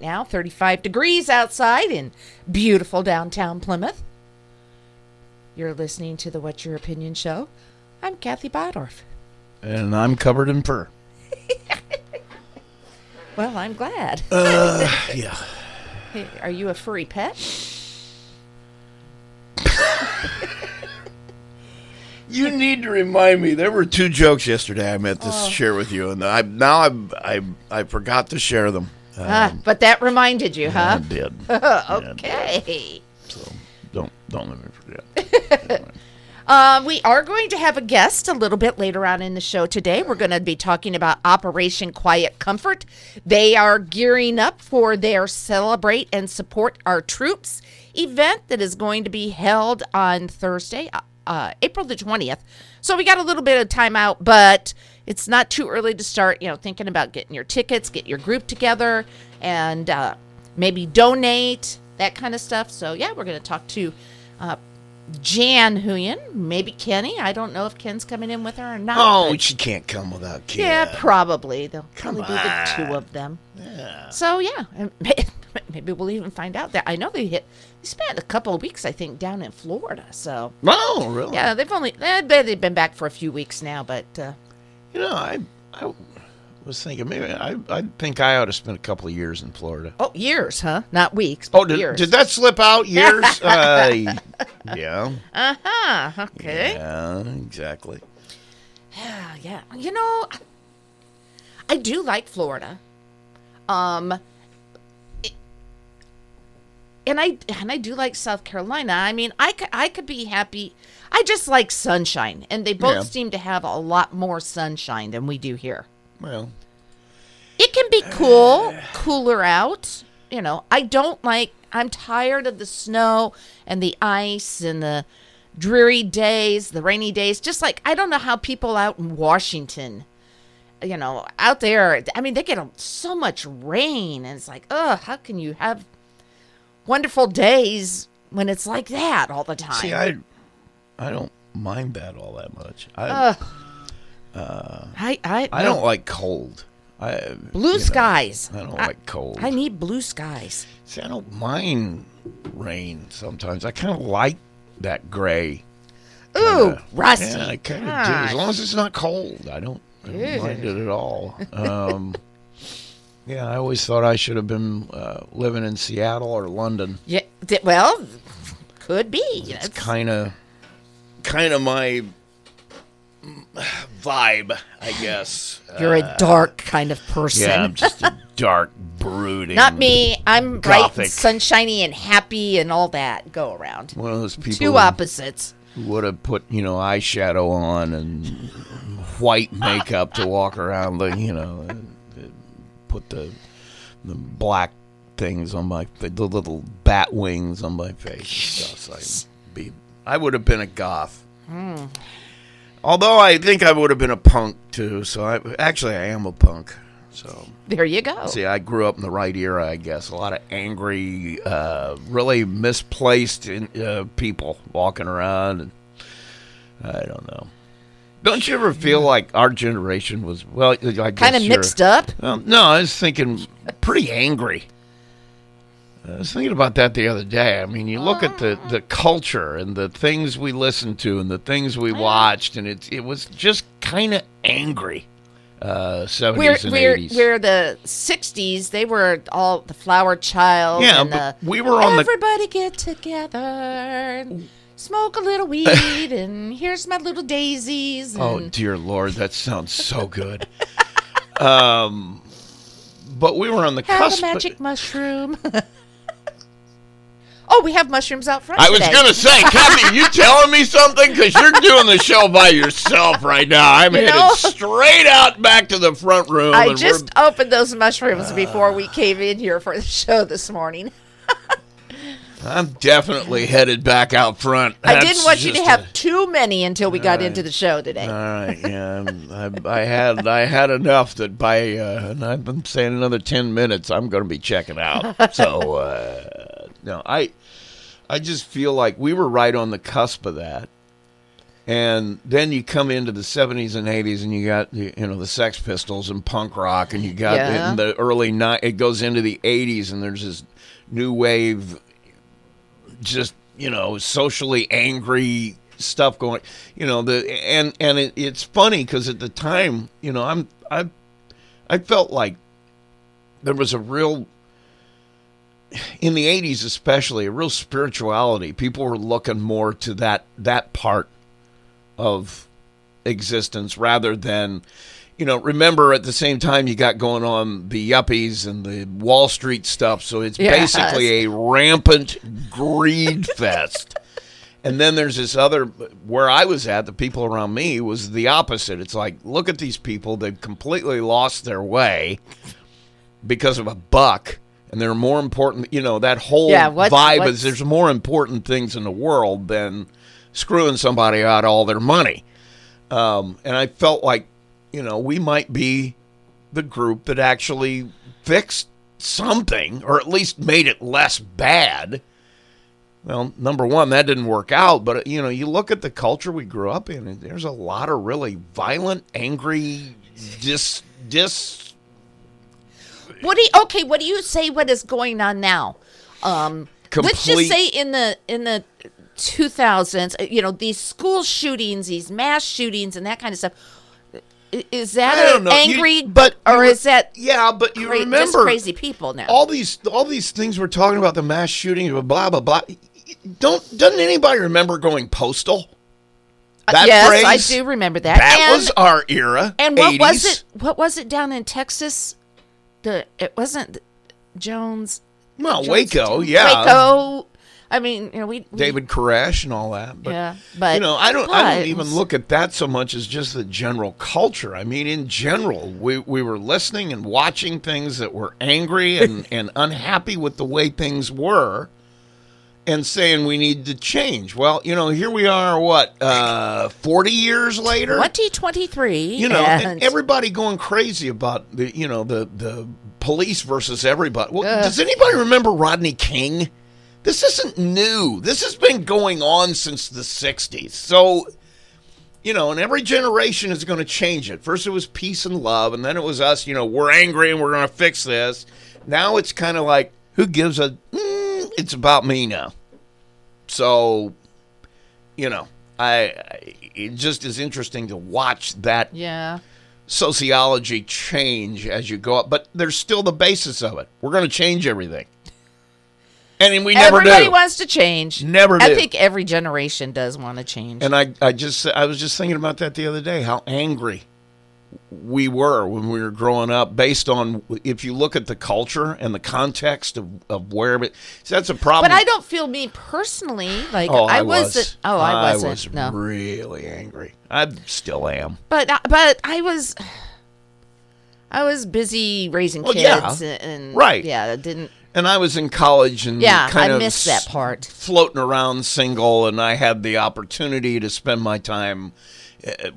Now, 35 degrees outside in beautiful downtown Plymouth. You're listening to the What's Your Opinion show. I'm Kathy Bodorf. And I'm covered in fur. Well, I'm glad. Uh, yeah. Hey, are you a furry pet? You need to remind me. There were two jokes yesterday I meant to share with you, and I now I I I forgot to share them. Uh, but that reminded you, huh? did. okay. So don't don't let me forget. Uh, we are going to have a guest a little bit later on in the show today. We're going to be talking about Operation Quiet Comfort. They are gearing up for their Celebrate and Support Our Troops event that is going to be held on Thursday, uh, April the 20th. So we got a little bit of time out, but it's not too early to start, you know, thinking about getting your tickets, get your group together, and uh, maybe donate, that kind of stuff. So, yeah, we're going to talk to uh, Jan Huyen, maybe Kenny. I don't know if Ken's coming in with her or not. Oh, she can't come without Ken. yeah, probably. They'll Come probably be the two of them. Yeah. So yeah, maybe we'll even find out that I know they hit. They spent a couple of weeks, I think, down in Florida. So Oh, really? yeah, they've only they- they've been back for a few weeks now, but uh, You know, I I was thinking maybe I I think I ought to spend a couple of years in Florida. oh, years, huh? Not weeks. But Oh, did, years. did that slip out? Years? uh, yeah. Uh huh. Okay. Yeah, exactly. Yeah, yeah. You know, I do like Florida. Um it- and I and I do like South Carolina. I mean, I could, I could be happy. I just like sunshine, and they both Yeah. seem to have a lot more sunshine than we do here. Well, It can be cool, cooler out. You know, I don't like. I'm tired of the snow and the ice and the dreary days, the rainy days. Just like I don't know how people out in Washington, you know, out there. I mean, they get so much rain, and it's like, ugh, how can you have wonderful days when it's like that all the time? see, I I don't mind that all that much. I Ugh. I I I don't like cold. I blue you know, skies. I don't I- like cold. I need blue skies. See, I don't mind rain sometimes. I kind of like that gray. Ooh, kinda- rusty. Yeah, I kind of do. As long as it's not cold, I don't, I don't mind it at all. Um, yeah, I always thought I should have been uh, living in Seattle or London. Yeah, well, could be. It's kind of, kind of my vibe, I guess. You're a uh, dark kind of person. yeah, I'm just a dark, brooding. Not me. I'm bright, and sunshiny, and happy, and all that. Go around. One of those people Two opposites. who would have put you know eyeshadow on and white makeup to walk around the you know and- and put the the black things on my fa- the little bat wings on my face and stuff so I'd be I would have been a goth although I think I would have been a punk too so I actually I am a punk so There you go. See, I grew up in the right era, I guess. A lot of angry, uh, really misplaced in, uh, people walking around, and I don't know. Don't you ever feel like our generation was well? I Kind of mixed up. Well, no, I was thinking pretty angry. I was thinking about that the other day. I mean, you look at the, the culture and the things we listened to and the things we watched, and it it was just kind of angry. Uh, We're, seventies and we're, eighties. we're the 60s. They were all the flower child. Yeah, and but the, we were on the Everybody get together and smoke a little weed, and here's my little daisies. And, Oh dear lord, that sounds so good. um, but we were on the have cusp. a magic mushroom. oh, we have mushrooms out front I was today. gonna say, Kathy, you telling me something? Because you're doing the show by yourself right now. I'm You headed know? straight out back to the front room. I just opened those mushrooms before we came in here for the show this morning. I'm definitely headed back out front. I didn't want you to have a- too many until we got into the show today. all right, yeah, I, I had I had enough that by uh, and I've been saying another ten minutes, I'm going to be checking out. So uh, no, I I just feel like we were right on the cusp of that, And then you come into the 70s and 80s, and you got the- you know the Sex Pistols and punk rock, and you got Yeah. in the early ni- It goes into the 80s, and there's this new wave, just you know, socially angry stuff going. You know the and and it, it's funny because at the time, you know, I'm I I felt like there was a real in the 80s especially a real spirituality people were looking more to that that part of existence rather than you know remember at the same time you got going on the yuppies and the wall street stuff so it's Yes. basically a rampant greed fest and then there's this other where I was at, the people around me was the opposite. It's like, look at these people, they've completely lost their way because of a buck. And they're more important, you know, that whole Yeah, what's- vibe what's- is there's more important things in the world than screwing somebody out of all their money. Um, and I felt like, you know, we might be the group that actually fixed something or at least made it less bad. Well, number one, that didn't work out. But you know, you look at the culture we grew up in, and there's a lot of really violent, angry, dis dis. What do you, okay? What do you say? What is going on now? Um, let's just say in the in the 2000s, uh, you know, these school shootings, these mass shootings, and that kind of stuff. Is that I don't a know, you- angry, but or you- is that Yeah, but you cra- remember crazy people now? all these all these things we're talking about the mass shootings, blah blah blah. Don't doesn't anybody remember going postal? Uh, That yes, I do remember that. That and, was our era. and what was it? What was it down in Texas? The it wasn't Jones. Well, Jones- Waco, yeah. Waco. I mean, you know, we, we David Koresh and all that. But, Yeah, but- you know, I don't. I don't even look at that so much as just the general culture. I mean, in general, we we were listening and watching things that were angry and and unhappy with the way things were, and saying we need to change. Well, you know, here we are. What uh, forty years later? 2023. you know, and everybody going crazy about the you know the the police versus everybody. Well, Ugh. does anybody remember Rodney King? This isn't new. This has been going on since the '60s. So, you know, and every generation is going to change it. First, it was peace and love, and then it was us. You know, we're angry and we're going to fix this. Now it's kind of like, who gives a? Mm, it's about me now. So, you know, I, I it just is interesting to watch that yeah. sociology change as you go up, but there's still the basis of it. We're going to change everything, and we never Everybody do. wants to change. Never I do. think every generation does want to change. and I, I just, I was just thinking about that the other day. How angry we were when we were growing up, based on if you look at the culture and the context of, of where. But that's a problem. but I don't feel me personally like Oh, I, I, wasn't. Oh, I wasn't. was no. really angry. I still am. But uh, but I was I was busy raising Well, yeah. kids and, and Right. Yeah, it didn't. And I was in college and Yeah, kind I of missed that part. floating around single, and I had the opportunity to spend my time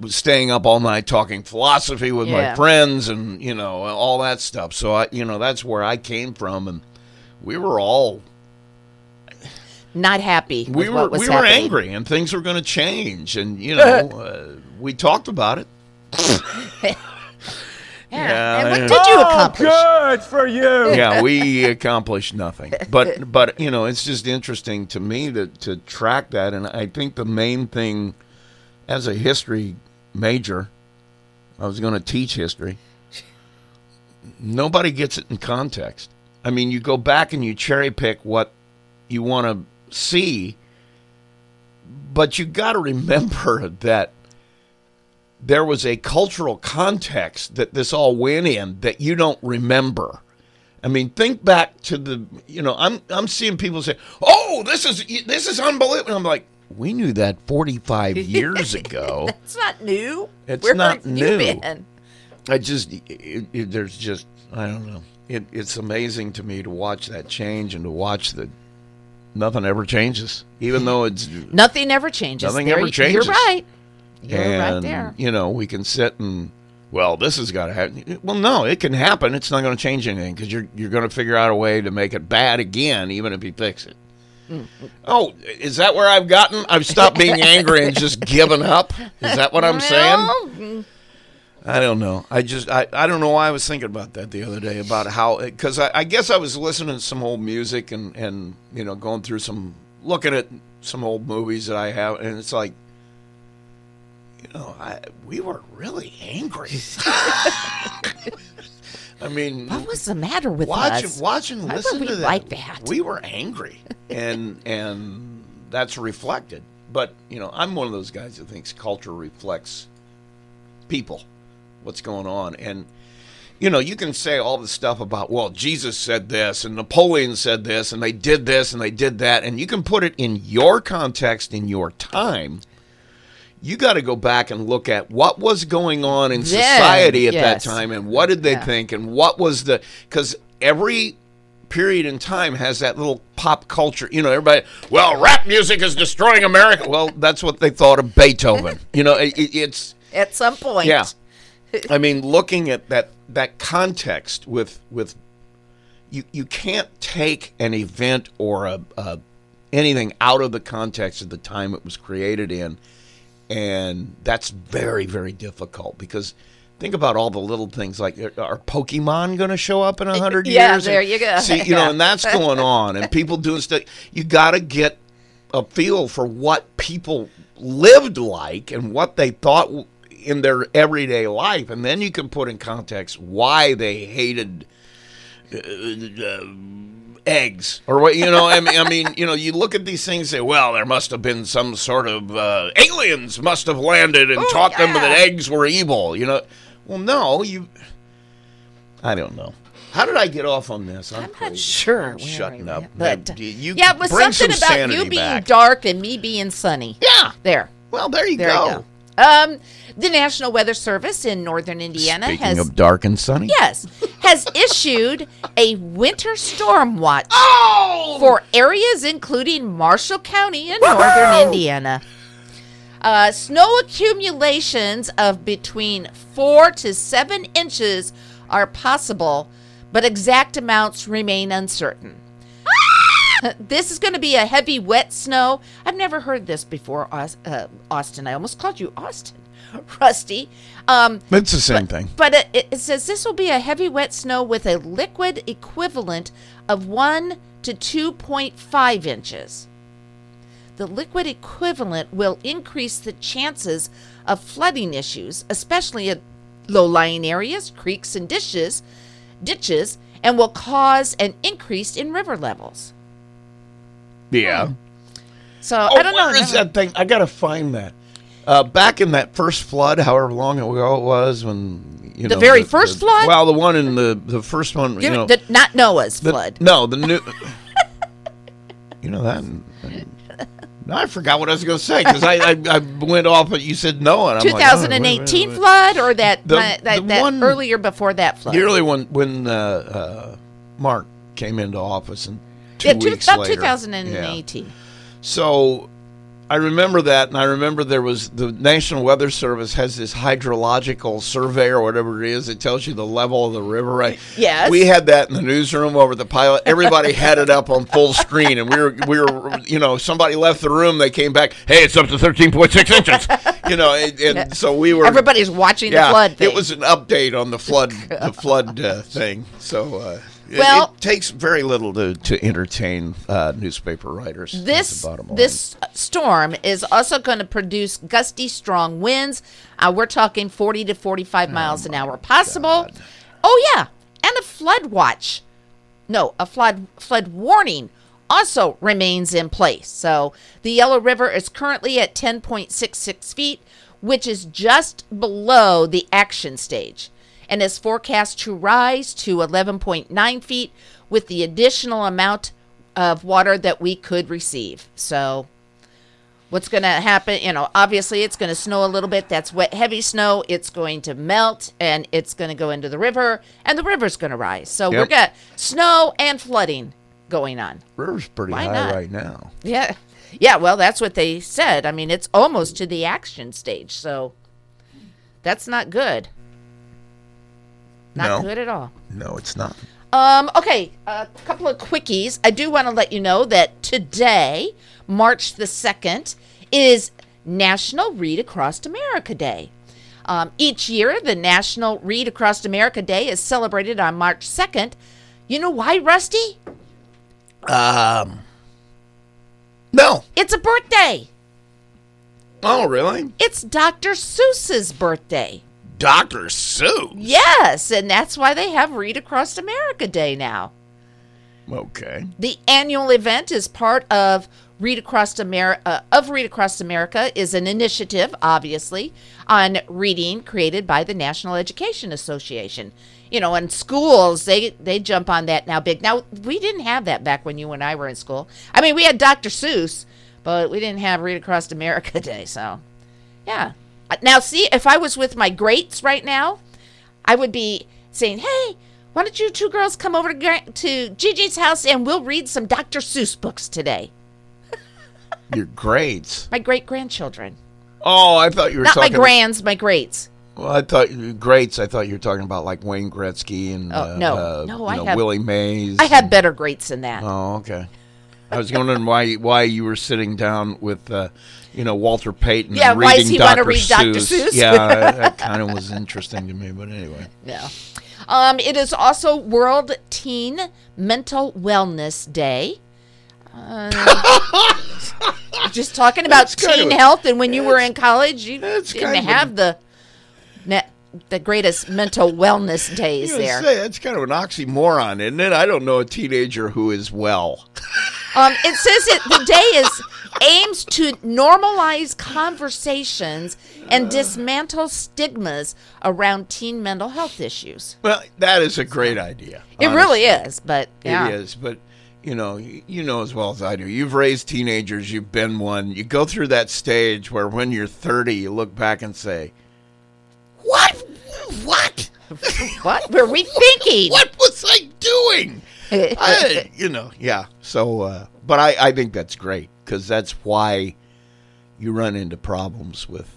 staying up all night talking philosophy with my friends, and you know all that stuff. So I, you know, that's where I came from, and we were all Not happy. With we were what was we were happening. angry, and things were going to change, and you know uh, we talked about it. Yeah. Yeah, and what did you accomplish? Good for you. yeah, we accomplished nothing. But but you know, it's just interesting to me to to track that, and I think the main thing, as a history major, I was going to teach history. Nobody gets it in context. I mean, you go back and you cherry pick what you want to see, but you got to remember that there was a cultural context that this all went in that you don't remember. I mean, think back to the you know, I'm I'm seeing people say, "Oh, this is this is unbelievable." And I'm like, "We knew that 45 years ago." It's not new. It's Where not new. I just it, it, there's just I don't know. It, it's amazing to me to watch that change and to watch that nothing ever changes, even though it's Nothing ever changes. Nothing There ever y- changes. You're right. You're and right there. you know we can sit and well this has got to happen well no it can happen it's not going to change anything because you're you're going to figure out a way to make it bad again even if you fix it Oh, is that where I've gotten? I've stopped being angry and just given up. Is that what I'm saying? Well, I don't know. I just I, I don't know why I was thinking about that the other day about how because I, I guess I was listening to some old music and and you know going through some looking at some old movies that I have and it's like you know I we were really angry. I mean, What was the matter with watch us? watch and listen we to that. like that? We were angry, and and that's reflected. But you know, I'm one of those guys that thinks culture reflects people, what's going on, and you know, you can say all the stuff about well, Jesus said this, and Napoleon said this, and they did this, and they did that, and you can put it in your context in your time. You got to go back and look at what was going on in Then, society at yes. that time, and what did they Yeah. think, and what was the because every period in time has that little pop culture. You know, everybody. Well, rap music is destroying America. Well, that's what they thought of Beethoven. You know, it, it- it's At some point. yeah. I mean, looking at that that context with with you you can't take an event or a, a anything out of the context of the time it was created in, and that's very very difficult because. Think about all the little things like are are Pokemon going to show up in a hundred Yeah, years? there you go. See, you know, and that's going on, and people doing stuff. You got to get a feel for what people lived like and what they thought in their everyday life, and then you can put in context why they hated uh, uh, eggs or what you know. I mean, I mean, you know, you look at these things, and say, well, there must have been some sort of uh, aliens must have landed and Oh, taught them that eggs were evil. You know, well, no, you. I don't know. How did I get off on this? I'm, I'm not sure. I'm shutting up. But You- you yeah, it was something some about you being back. dark and me being sunny. Yeah. There. Well, there you There go. you go. Um, the National Weather Service in northern Indiana Speaking has of dark and sunny. yes has issued a winter storm watch Oh! for areas including Marshall County in northern Indiana. Uh, snow accumulations of between four to seven inches are possible, but exact amounts remain uncertain. This is going to be a heavy, wet snow. I've never heard this before, uh, Austin. I almost called you Austin, Rusty. Um, It's the same thing. but it, it- says this will be a heavy wet snow with a liquid equivalent of 1 to 2.5 inches. The liquid equivalent will increase the chances of flooding issues, especially in low-lying areas, creeks and ditches, ditches, and will cause an increase in river levels. Yeah. So Oh, Hmm. I don't know. where is never- that thing? I gotta find that. Uh, back in that first flood, however long ago it was, when you The know very first flood? Well, the one in the the first one, you Give- know, the- not Noah's the- flood. No, the new. you know that. No, I forgot what I was going to say because I, I I went off, but you said no, and I'm like, oh, 2018 flood or that The- that, that, the that one- earlier before that flood? The early one when uh, uh, Mark came into office and two yeah, two, weeks about later. 2018. Yeah. So I remember that, and I remember there was the National Weather Service has this hydrological survey or whatever it is. It tells you the level of the river. Right? Yes. We had that in the newsroom over the pilot. Everybody had it up on full screen, and we were we were you know somebody left the room. They came back. Hey, it's up to thirteen point six inches. You know, and, and so we were. Everybody's watching yeah, the flood thing. it was an update on the flood the flood uh, thing. So. Uh, Well- it, takes very little to, to entertain uh, newspaper writers. This the this storm is also going to produce gusty, strong winds. Uh, we're talking 40 to 45 miles an hour possible. Oh yeah, and a flood watch. No, a flood flood warning also remains in place. So the Yellow River is currently at 10.66 feet, which is just below the action stage, and is forecast to rise to 11.9 feet with the additional amount of water that we could receive. So what's going to happen you know obviously it's going to snow a little bit that's wet heavy snow it's going to melt and it's going to go into the river and the river's going to rise so Yep. got snow and flooding going on river's pretty Why high not? right now. yeah yeah well that's what they said i mean it's almost to the action stage so that's not good not No. good at all No, it's not. Um, okay, a couple of quickies. I do want to let you know that today, March the 2nd, is National Read Across America Day. Um, each year, the National Read Across America Day is celebrated on March 2nd. You know why, Rusty? Um. No. It's a birthday. Oh, really? It's Dr. Seuss's birthday. Dr. Seuss. Yes, and that's why they have Read Across America Day now. Okay. The annual event is part of Read Across America. Uh, of Read Across America is an initiative, obviously, on reading created by the National Education Association. You know, and schools they they jump on that now big. Now we didn't have that back when you and I were in school. I mean, we had Dr. Seuss, but we didn't have Read Across America Day. So, yeah. Now, see, if I was with my greats right now, I would be saying, "Hey, why don't you two girls come over to, to Gigi's house and we'll read some Dr. Seuss books today?" Your grades. My great grandchildren, Oh, I thought you were not my grands, my greats. Well, I thought greats. I thought you were talking about like Wayne Gretzky and Oh, uh, no. uh, No, you I know, have- Willie Mays. I had better greats than that. Oh, okay. I was wondering why why you were sitting down with uh, you know Walter Payton. Yeah, and why reading does he Dr. wanna read Dr. Seuss. Seuss? Yeah, that kind of was interesting to me. But anyway, No. Um, it is also World Teen Mental Wellness Day. Uh, just talking about That's kind teen of- health, and when you were in college, you didn't kind have the ne- the greatest mental wellness days there. say that's kind of an oxymoron, isn't it? I don't know a teenager who is well. Um, it says it the day is aims to normalize conversations and dismantle stigmas around teen mental health issues. Well, that is a great idea. It honestly. really is, but yeah. It is, but you know, you know as well as I do. You've raised teenagers. You've been one. You go through that stage where, when you're 30, you look back and say, "What? What? What were we thinking? What was I doing?" I, you know, yeah. So, uh, but I, I think that's great because that's why you run into problems with.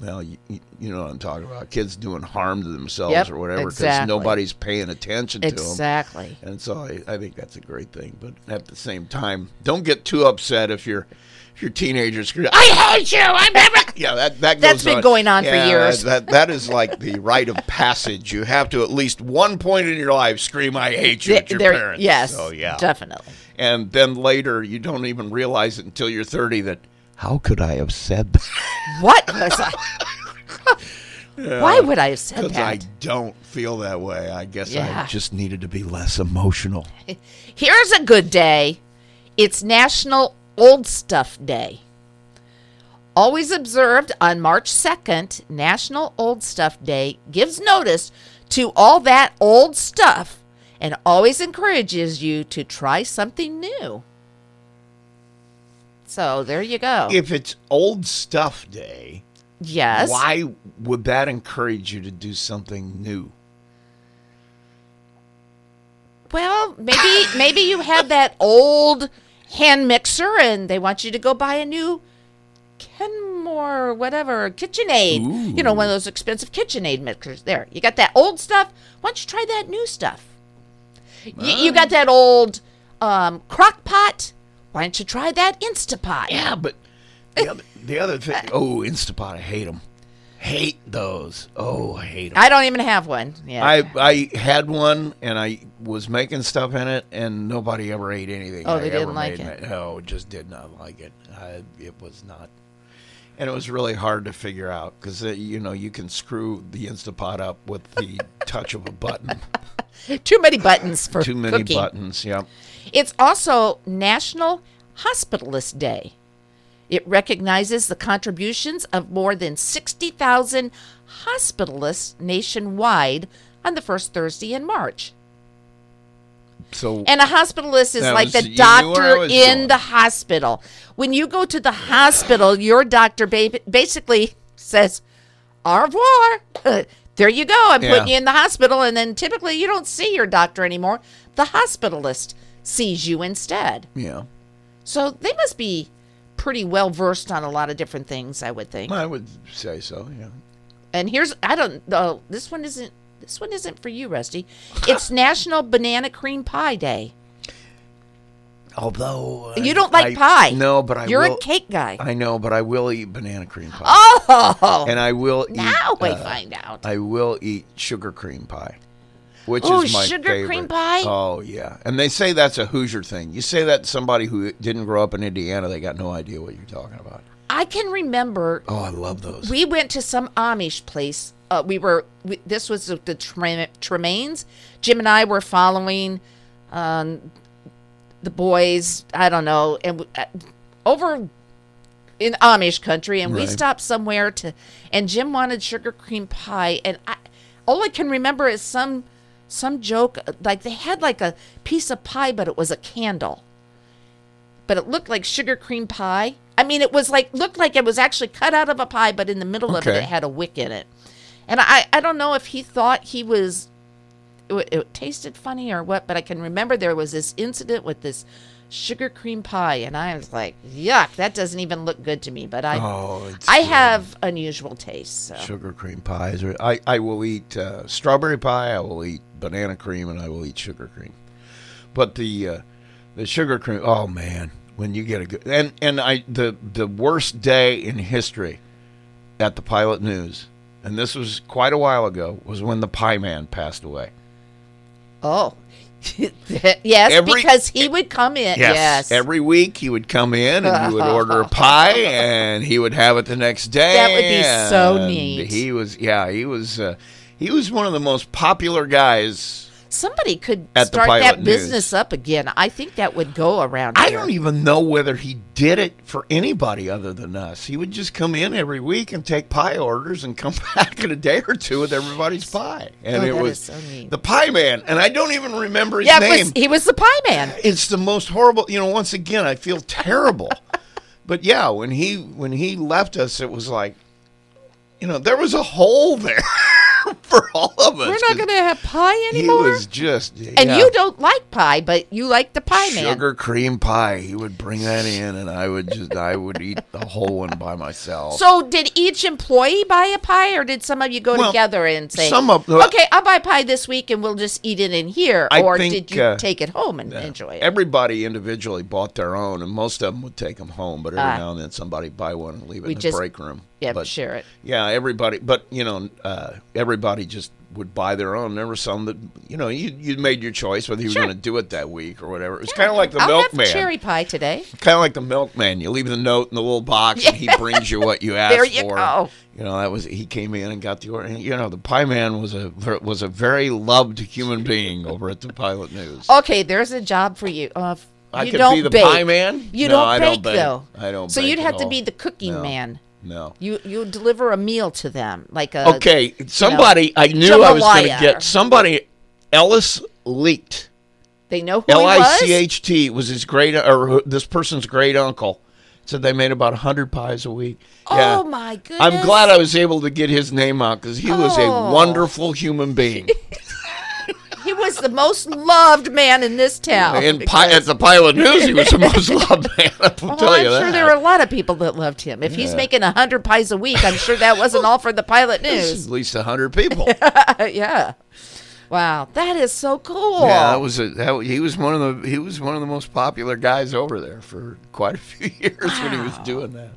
Well, you, you know what I'm talking about. Kids doing harm to themselves Yep, or whatever because exactly. nobody's paying attention to them. Exactly. And so I, I think that's a great thing. But at the same time, don't get too upset if your if your teenagers scream, I hate you. I'm never Yeah, that, that That's goes been going on for years. That, that that is like the rite of passage. You have to at least one point in your life scream I hate you at your parents. Yes. So yeah. Definitely. And then later you don't even realize it until you're thirty that how could I have said that? What was I? Why would I have said that? Because I don't feel that way. I guess Yeah. I just needed to be less emotional. Here's a good day. It's National Old Stuff Day. Always observed on March 2nd, National Old Stuff Day gives notice to all that old stuff and always encourages you to try something new. So there you go. If it's old stuff day, yes. Why would that encourage you to do something new? Well, maybe maybe you have that old hand mixer and they want you to go buy a new Kenmore whatever KitchenAid. You know, one of those expensive KitchenAid mixers. There, you got that old stuff. Why don't you try that new stuff? Y- you got that old um, crock pot. Why don't you try that Instapot? Yeah, but the other, the other thing. Oh, Instapot, I hate them. Hate those. Oh, I hate them. I don't even have one. Yeah. I I had one and I was making stuff in it and nobody ever ate anything. Oh, they ever didn't like made. it. No, just did not like it. I, it was not, and it was really hard to figure out because uh, you know you can screw the Instapot up with the touch of a button. Too many buttons for Too many cooking. buttons. Yeah. It's also National Hospitalist Day. It recognizes the contributions of more than 60,000 hospitalists nationwide on the first Thursday in March. So And a hospitalist is like was- the you knew where I doctor in the hospital. When you go to the hospital, your doctor ba- basically says, au revoir. there you go. I'm putting you in the hospital. And then typically you don't see your doctor anymore. The hospitalist sees you instead. yeah. So they must be pretty well versed on a lot of different things, I would think. I would say so. Yeah. And here's I don't know this one isn't this one isn't for you, Rusty. It's National Banana Cream Pie Day. Although You don't like I- pie. No, but I You're will. a cake guy. I know, but I will eat banana cream pie. oh, and I will eat. now we uh, find out. I will eat sugar cream pie, which Ooh, is my sugar favorite. cream pie? Oh yeah, and they say that's a Hoosier thing. You say that to somebody who didn't grow up in Indiana, they got no idea what you're talking about. I can remember Oh, I love those. we went to some Amish place. Uh, we were we, this was the, the Tremaines. Jim and I were following um, the boys. I don't know, and uh, over in Amish country, and we stopped somewhere to. And Jim wanted sugar cream pie, and I all I can remember is some some joke like they had like a piece of pie, but it was a candle but it looked like sugar cream pie. I mean, it was like looked like it was actually cut out of a pie, but in the middle of it, it had a wick in it. And I, I don't know if he thought he was, it, it tasted funny or what, but I can remember there was this incident with this sugar cream pie, and I was like, yuck, that doesn't even look good to me. But I, oh, I good. have unusual tastes. So. sugar cream pies. Or I, I will eat uh, strawberry pie. I will eat banana cream, and I will eat sugar cream. But the uh, the sugar cream. Oh man, when you get a good and and I the the worst day in history at the Pilot News, and this was quite a while ago, was when the Pie Man passed away. Oh, yes, Every- because he would come in. Yes, Every week he would come in and he would order a pie and he would have it the next day. That would be so neat. He was yeah, he was uh, he was one of the most popular guys. Somebody could At start that News. business up again. I think that would go around. I here. don't even know whether he did it for anybody other than us. He would just come in every week and take pie orders and come back in a day or two with everybody's pie. And Oh, it was so the Pie Man, and I don't even remember his Yeah, name. was, he was the pie man. it's the most horrible you know once again i feel terrible but yeah when he when he left us it was like you know there was a hole there for all of us We're not going to have pie anymore. he was just and yeah. you don't like pie, but you like the pie man. sugar cream pie he would bring that in and i would just i would eat the whole one by myself So, did each employee buy a pie, or did some of you go Well, together and say, some of- "Okay, I'll buy pie this week, and we'll just eat it in here," I or think, did you uh, take it home and enjoy it? Everybody individually bought their own, and most of them would take them home. But every Ah. now and then, somebody buy one and leave it in the just- break room. yeah, but share it. Yeah, everybody, but you know, uh, everybody just would buy their own. There were some that, you know, you you made your choice whether you Sure. were going to do it that week or whatever. It's kind of like the I'll milkman. cherry pie today. Kind of like the milkman. You leave the note in the little box, and he brings you what you asked There you for. go. You know, that was he came in and got the order. and, You know, the pie man was a was a very loved human being over at the Pilot News. Okay, there's a job for you. Uh, I you could don't be the bake. pie man? You No, don't I bake don't bake. though. I don't So you'd have to be the cooking No. man. No. You you deliver a meal to them, like a Okay, somebody I knew I was going to get somebody. Ellis leaked. They know who L I was. C H T was his great or this person's great uncle. Said they made about hundred pies a week. Oh yeah. Oh my goodness! I'm glad I was able to get his name out because he was Oh. a wonderful human being. Was the most loved man in this town. Because- pi- at the Pilot News, he was the most loved man. I'll well, I'm sure that. there were a lot of people that loved him. If he's making a hundred pies a week, I'm sure that wasn't all for the pilot news. at least hundred people. yeah. Wow, that is so cool. Yeah, that was a, that, he was one of the he was one of the most popular guys over there for quite a few years when he was doing that.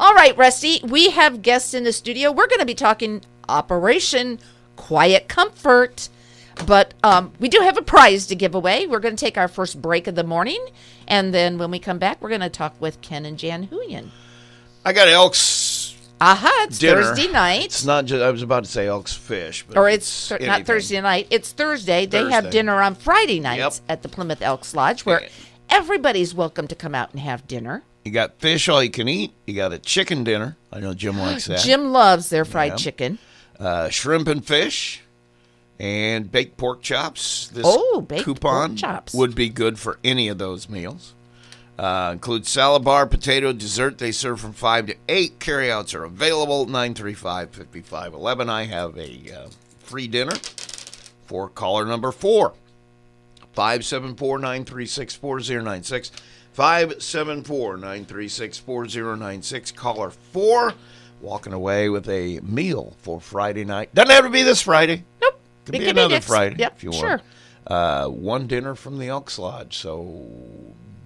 All right, Rusty, we have guests in the studio. We're going to be talking Operation Quiet Comfort, but um, we do have a prize to give away. We're going to take our first break of the morning, and then when we come back, we're going to talk with Ken and Jan Huyen. I got Elks Aha, it's dinner. Thursday night. It's not just I was about to say Elks fish, but or it's, thur- not. Thursday night. It's Thursday. They have dinner on Friday nights Yep. at the Plymouth Elks Lodge, where everybody's welcome to come out and have dinner. You got fish all you can eat. You got a chicken dinner. I know Jim likes that. Jim loves their fried Yeah. chicken. uh, shrimp and fish, and baked pork chops. This Oh, baked coupon pork chops. would be good for any of those meals. Uh, includes salad bar, potato, dessert. They serve from 5 to 8. Carryouts are available 935 5511. I have a uh, free dinner for caller number 4. 574 936 4096. 574 936 4096. Caller 4 walking away with a meal for Friday night. Doesn't have to be this Friday. Nope. Could It be could be another next- Friday yep, if you sure. want. Uh, one dinner from the Elks Lodge. So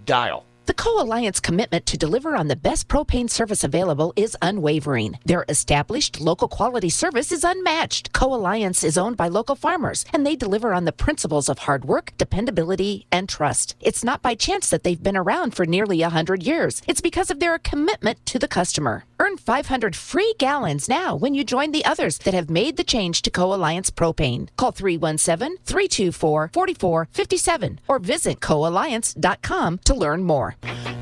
dial. The Co Alliance commitment to deliver on the best propane service available is unwavering. Their established local quality service is unmatched. Co Alliance is owned by local farmers, and they deliver on the principles of hard work, dependability, and trust. It's not by chance that they've been around for nearly 100 years, it's because of their commitment to the customer. Earn 500 free gallons now when you join the others that have made the change to Co Alliance propane. Call 317 324 4457 or visit coalliance.com to learn more.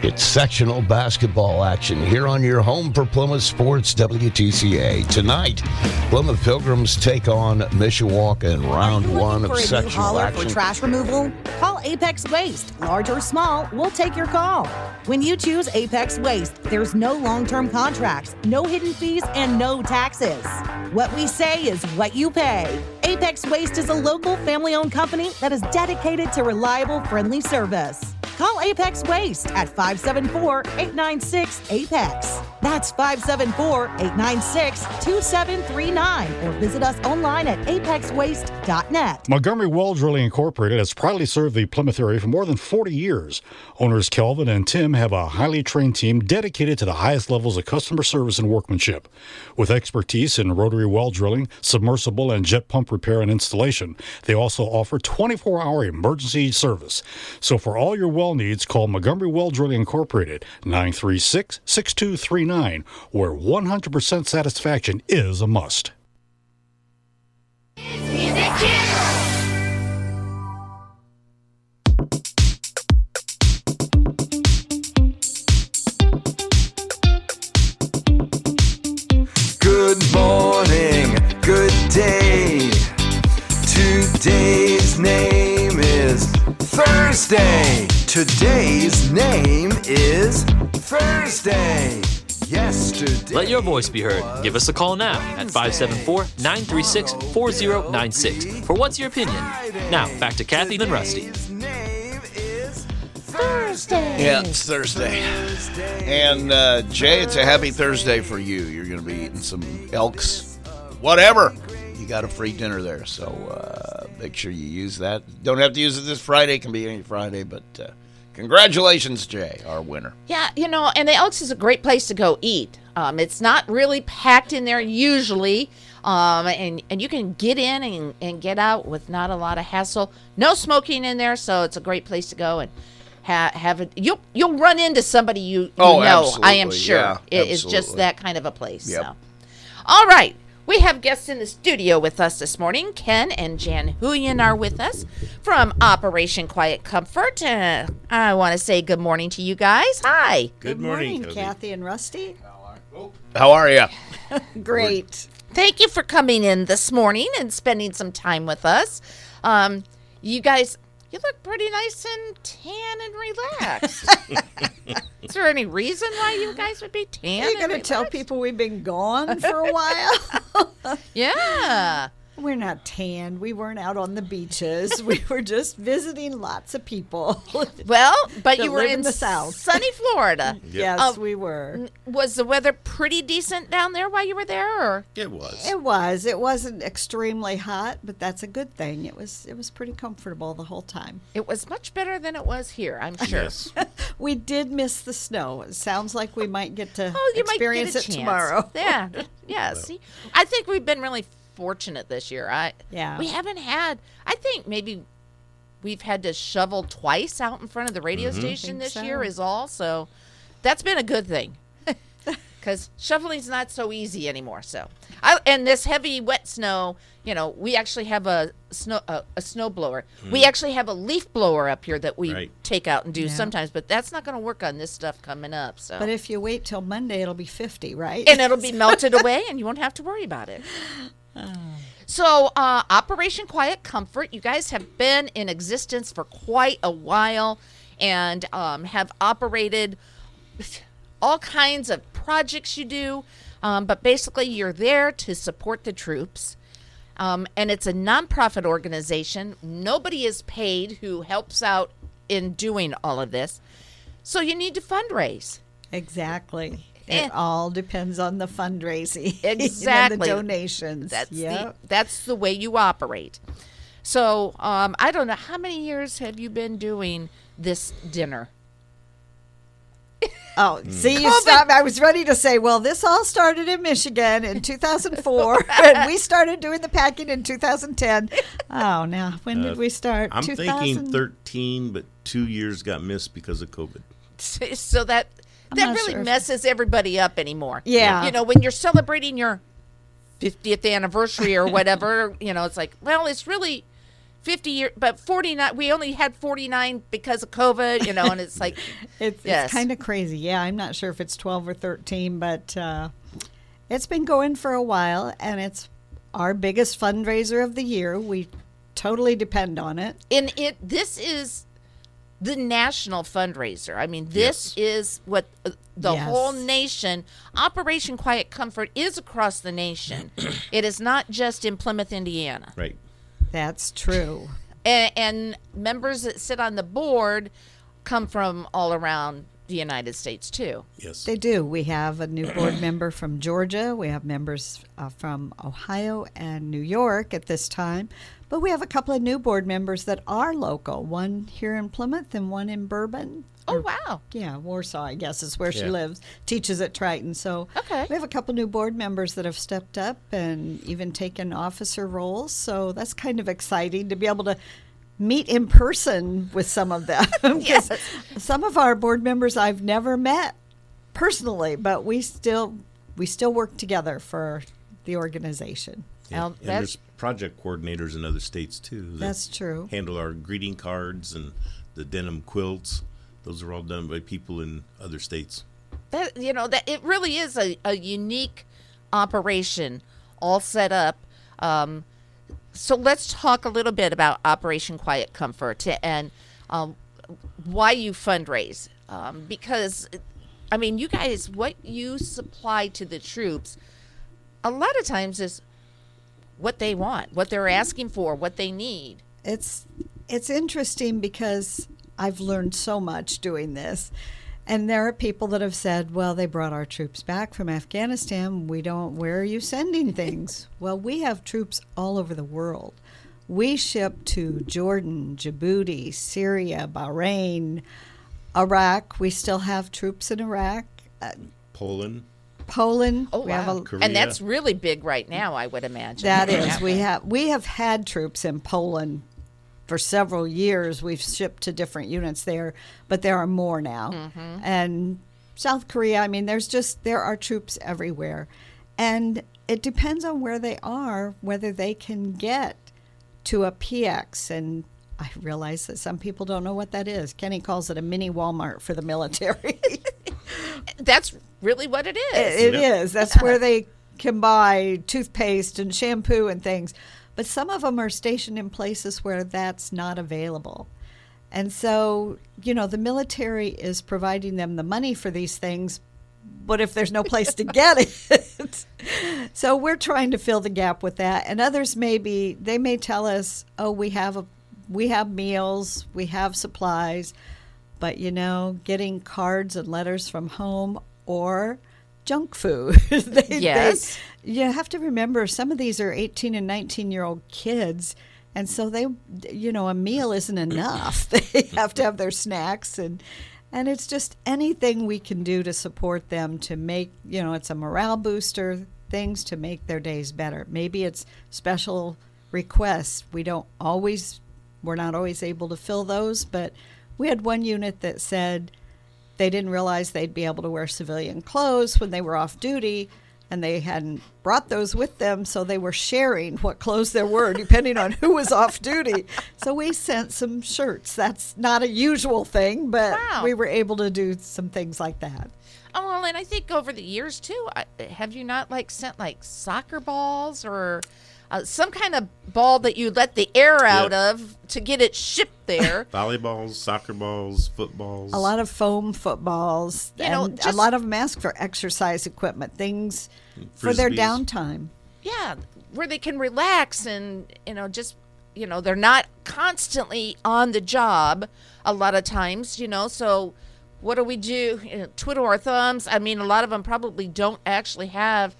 It's sectional basketball action here on your home for Plymouth Sports WTCA. Tonight, Plymouth Pilgrims take on Mishawaka in round one for of sectional action. for trash removal? Call Apex Waste. Large or small, we'll take your call. When you choose Apex Waste, there's no long-term contracts, no hidden fees, and no taxes. What we say is what you pay. Apex Waste is a local family-owned company that is dedicated to reliable, friendly service. Call Apex Waste at 574-896-APEX. That's 574-896-2739 or visit us online at apexwaste.net. Montgomery Well Drilling Incorporated has proudly served the Plymouth area for more than 40 years. Owners Kelvin and Tim have a highly trained team dedicated to the highest levels of customer service and workmanship. With expertise in rotary well drilling, submersible, and jet pump repair and installation, they also offer 24 hour emergency service. So for all your well needs, call Montgomery Well Drilling Incorporated 936 6239, where 100% satisfaction is a must. Good morning, good day. Today's name is Thursday. Today's name is Thursday. Yesterday. Let your voice be heard. Give us a call now at 574 936 4096 for What's Your Opinion? Now, back to Kathy and Rusty. His name is Yeah, it's Thursday. And uh, Jay, it's a happy Thursday for you. You're going to be eating some elks, whatever. You got a free dinner there, so uh, make sure you use that. Don't have to use it this Friday. It can be any Friday, but uh, congratulations, Jay, our winner. Yeah, you know, and the Elks is a great place to go eat. Um, it's not really packed in there usually, um, and and you can get in and, and get out with not a lot of hassle. No smoking in there, so it's a great place to go and ha- have it. You'll you'll run into somebody you, you Oh, know. I am sure yeah, it is just that kind of a place. Yep. So, all right. We have guests in the studio with us this morning. Ken and Jan Huyen are with us from Operation Quiet Comfort. Uh, I want to say good morning to you guys. Hi. Good morning, morning, Kathy and Rusty. How are you? Great. Thank you for coming in this morning and spending some time with us. Um, you guys, you look pretty nice and tan and relaxed. Is there any reason why you guys would be tan? Are you going to tell people we've been gone for a while? Yeah. We're not tan. We weren't out on the beaches. We were just visiting lots of people. Well, but you were in, in the South. sunny Florida. yes, Uh, we were. Was the weather pretty decent down there while you were there, or It was. It was. It wasn't extremely hot, but that's a good thing. It was. It was pretty comfortable the whole time. it was much better than it was here? I'm sure. Yes. We did miss the snow. It sounds like we might get to Oh, you experience might get a it chance. tomorrow. Yeah, yeah. See, I think we've been really fortunate this year. I Yeah. we haven't had. I think maybe we've had to shovel twice out in front of the radio mm-hmm. station this so. year. Is all so. That's been a good thing. Because shoveling's not so easy anymore. So, I, and this heavy wet snow, you know, we actually have a snow a, a snow blower. We mm. actually have a leaf blower up here that we Right. take out and do Yeah. sometimes, but that's not going to work on this stuff coming up. So, But if you wait till Monday, it'll be 50, right? and it'll be melted away and you won't have to worry about it. So, uh, Operation Quiet Comfort, you guys have been in existence for quite a while and um, have operated all kinds of projects you do. Um, but basically, you're there to support the troops. Um, and it's a nonprofit organization. Nobody is paid who helps out in doing all of this. So, you need to fundraise. exactly. It all depends on the fundraising, and Exactly. the donations. That's Yep. the that's the way you operate. So um, I don't know how many years have you been doing this dinner. Oh, see, you stopped. I was ready to say, well, this all started in Michigan in 2004, and we started doing the packing in 2010. Oh, now when did we start? I'm 2000? thinking 13, but two years got missed because of COVID. So that I'm that really sure messes everybody up anymore. Yeah. you know when you're celebrating your 50th anniversary or whatever, you know it's like, well, it's really 50 years, but 49. We only had 49 because of COVID, you know, and it's like, It's, Yes. it's kind of crazy. Yeah, I'm not sure if it's 12 or 13, but uh, it's been going for a while, and it's our biggest fundraiser of the year. We totally depend on it. and it this is the national fundraiser. I mean, this is what uh, the Yes. whole nation. Operation Quiet Comfort is across the nation. it is not just in Plymouth, Indiana. Right. That's true. and, and members that sit on the board come from all around the United States too. Yes. They do. We have a new board member from Georgia. We have members uh, from Ohio and New York at this time. But we have a couple of new board members that are local one here in Plymouth and one in Bourbon. Oh wow! Yeah, Warsaw, I guess, is where she lives. Teaches at Triton. So Okay. we have a couple new board members that have stepped up and even taken officer roles. So that's kind of exciting to be able to meet in person with some of them. Yes. Some of our board members I've never met personally, but we still we still work together for the organization. Now, and that's there's project coordinators in other states too. that That's true. Handle our greeting cards and the denim quilts. Those are all done by people in other states. that you know that it really is a, a unique operation, all set up. Um, so let's talk a little bit about Operation Quiet Comfort and um, why you fundraise. Um, because, I mean, you guys, what you supply to the troops, a lot of times is what they want, what they're asking for, what they need. it's it's interesting because I've learned so much doing this. And there are people that have said, well, they brought our troops back from Afghanistan. We don't, where are you sending things? well, we have troops all over the world. We ship to Jordan, Djibouti, Syria, Bahrain, Iraq. We still have troops in Iraq, uh, Poland. Poland. Oh, we have wow. a, And that's really big right now, I would imagine. that is, we have we have had troops in Poland for several years. We've shipped to different units there, but there are more now. Mm-hmm. And South Korea, I mean, there's just there are troops everywhere, and it depends on where they are whether they can get to a PX and. I realize that some people don't know what that is. Kenny calls it a mini Walmart for the military. That's really what it is. It is. That's where they can buy toothpaste and shampoo and things. But some of them are stationed in places where that's not available. And so, you know, the military is providing them the money for these things, but if there's no place to get it. so we're trying to fill the gap with that. And others may be they may tell us, "Oh, we have a we have meals, we have supplies." But you know, getting cards and letters from home or junk food. they, they- Yes. you have to remember some of these are 18 and 19 year old kids. And so they, you know, a meal isn't enough. They have to have their snacks and, and it's just anything we can do to support them to make, you know, it's a morale booster, things to make their days better. Maybe it's special requests. We don't always, we're not always able to fill those, but we had one unit that said, they didn't realize they'd be able to wear civilian clothes when they were off duty and they hadn't brought those with them so they were sharing what clothes there were depending on who was off duty. So we sent some shirts. That's not a usual thing but Wow. we were able to do some things like that. Oh, well, and I think over the years too, have you not like sent like soccer balls or uh, some kind of ball that you let the air out Yeah. of to get it shipped there? Volleyballs, soccer balls, footballs. a lot of foam footballs You know, just- a lot of them ask for exercise equipment things for their downtime yeah, where they can relax and you know just you know they're not constantly on the job a lot of times. You know, so what do we do? You know, twiddle our thumbs. I mean, a lot of them probably don't actually have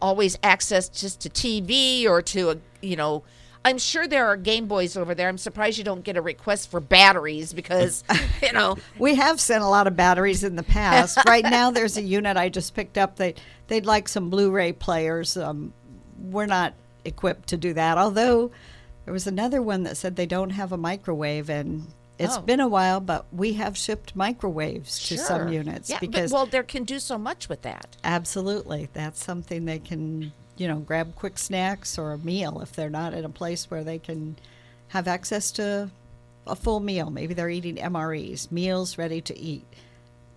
always access just to TV or to a, you know, I'm sure there are Game Boys over there. I'm surprised you don't get a request for batteries because, you know, We have sent a lot of batteries in the past. right now, there's a unit I just picked up. They they'd like some Blu-ray players. Um, we're not equipped to do that. Although there was another one that said they don't have a microwave, and it's Oh. been a while, but we have shipped microwaves to some units yeah, but- because well, there can do so much with that. absolutely that's something they can you know grab quick snacks or a meal if they're not in a place where they can have access to a full meal. Maybe they're eating MREs, meals ready to eat.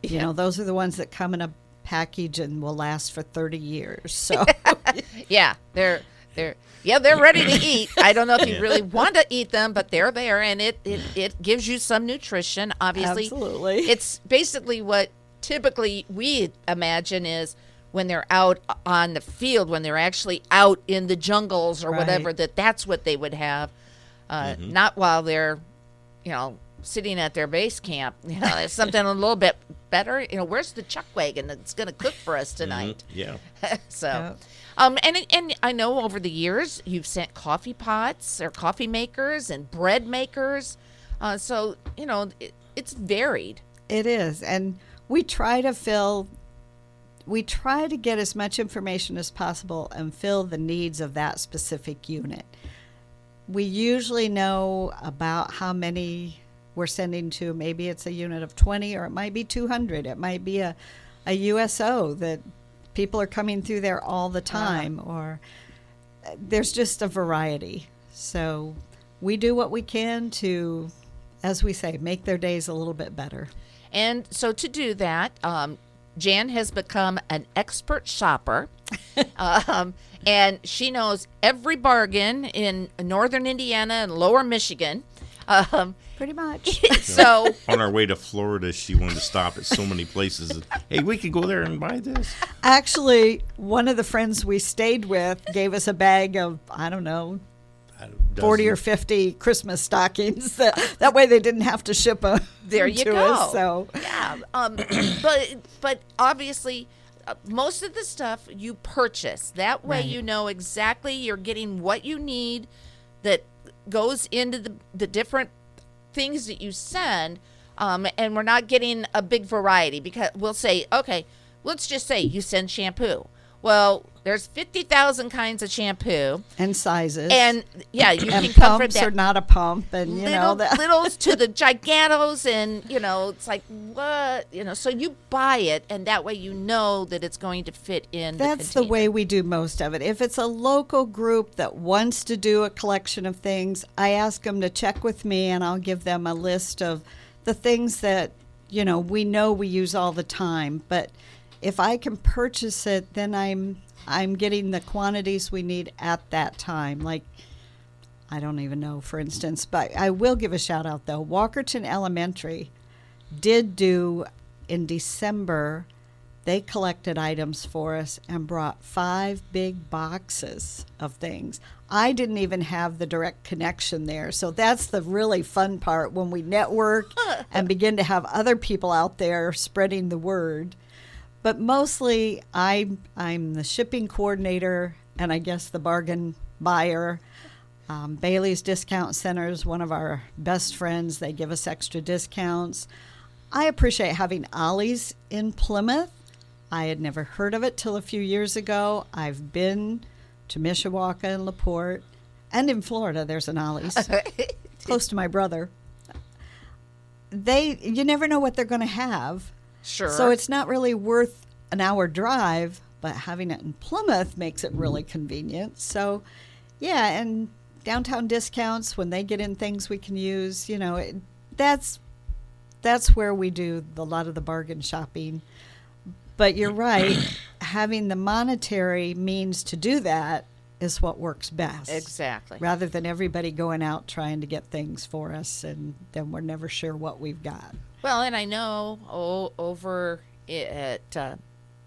You know, those are the ones that come in a package and will last for 30 years. So, Yeah, they're they're yeah they're ready to eat. I don't know if you really want to eat them, but they're there, and it it, it gives you some nutrition. Obviously, Absolutely. It's basically what typically we imagine is when they're out on the field, when they're actually out in the jungles or Right. whatever. That that's what they would have, uh, not while they're, you know. Sitting at their base camp, you know, it's something a little bit better. You know, where's the chuck wagon that's going to cook for us tonight? Yeah. so, Yeah. Um, and and I know over the years you've sent coffee pots or coffee makers and bread makers, uh, so you know it, it's varied. It is. And we try to fill, we try to get as much information as possible and fill the needs of that specific unit. We usually know about how many we're sending to. Maybe it's a unit of 20 or it might be 200. It might be a, a USO that people are coming through there all the time or uh, there's just a variety. So we do what we can to, as we say, make their days a little bit better. And so to do that, um, Jan has become an expert shopper, um, and she knows every bargain in northern Indiana and lower Michigan. Um, Pretty much. so On our way to Florida, she wanted to stop at so many places. Hey, we could go there and buy this. Actually, one of the friends we stayed with gave us a bag of, I don't know, 40 or 50 Christmas stockings. That, that way they didn't have to ship them there you to go. us. So, yeah, um, but but obviously, uh, most of the stuff you purchase. That way, Right. you know exactly you're getting what you need. That goes into the the different things that you send, um, and we're not getting a big variety because we'll say, okay, let's just say you send shampoo. Well, there's fifty thousand kinds of shampoo, and sizes. and yeah, you and can comfort pumps that or not a pump. And, you little know, that. littles to the gigantos and you know it's like what you know so you buy it and that way you know that it's going to fit in That's the, the way we do most of it. If it's a local group that wants to do a collection of things, I ask them to check with me and I'll give them a list of the things that, you know, we know we use all the time. But if I can purchase it, then I'm I'm getting the quantities we need at that time. Like I don't even know, for instance, but I will give a shout out though. Walkerton Elementary did do in December, they collected items for us and brought five big boxes of things. I didn't even have the direct connection there. So that's the really fun part when we network and begin to have other people out there spreading the word. But mostly I I'm the shipping coordinator and I guess the bargain buyer. Um, Bailey's Discount Center is one of our best friends. They give us extra discounts. I appreciate having Ollie's in Plymouth. I had never heard of it till a few years ago. I've been to Mishawaka and LaPorte, and in Florida, there's an Ollie's close to my brother. They, you never know what they're going to have. Sure So it's not really worth an hour drive, but having it in Plymouth makes it really mm-hmm. convenient. So, yeah, and downtown discounts when they get in things we can use, you know, it, that's that's where we do a lot of the bargain shopping. But you're right, having the monetary means to do that is what works best. exactly Rather than everybody going out trying to get things for us and then we're never sure what we've got. well and i know oh, over at uh,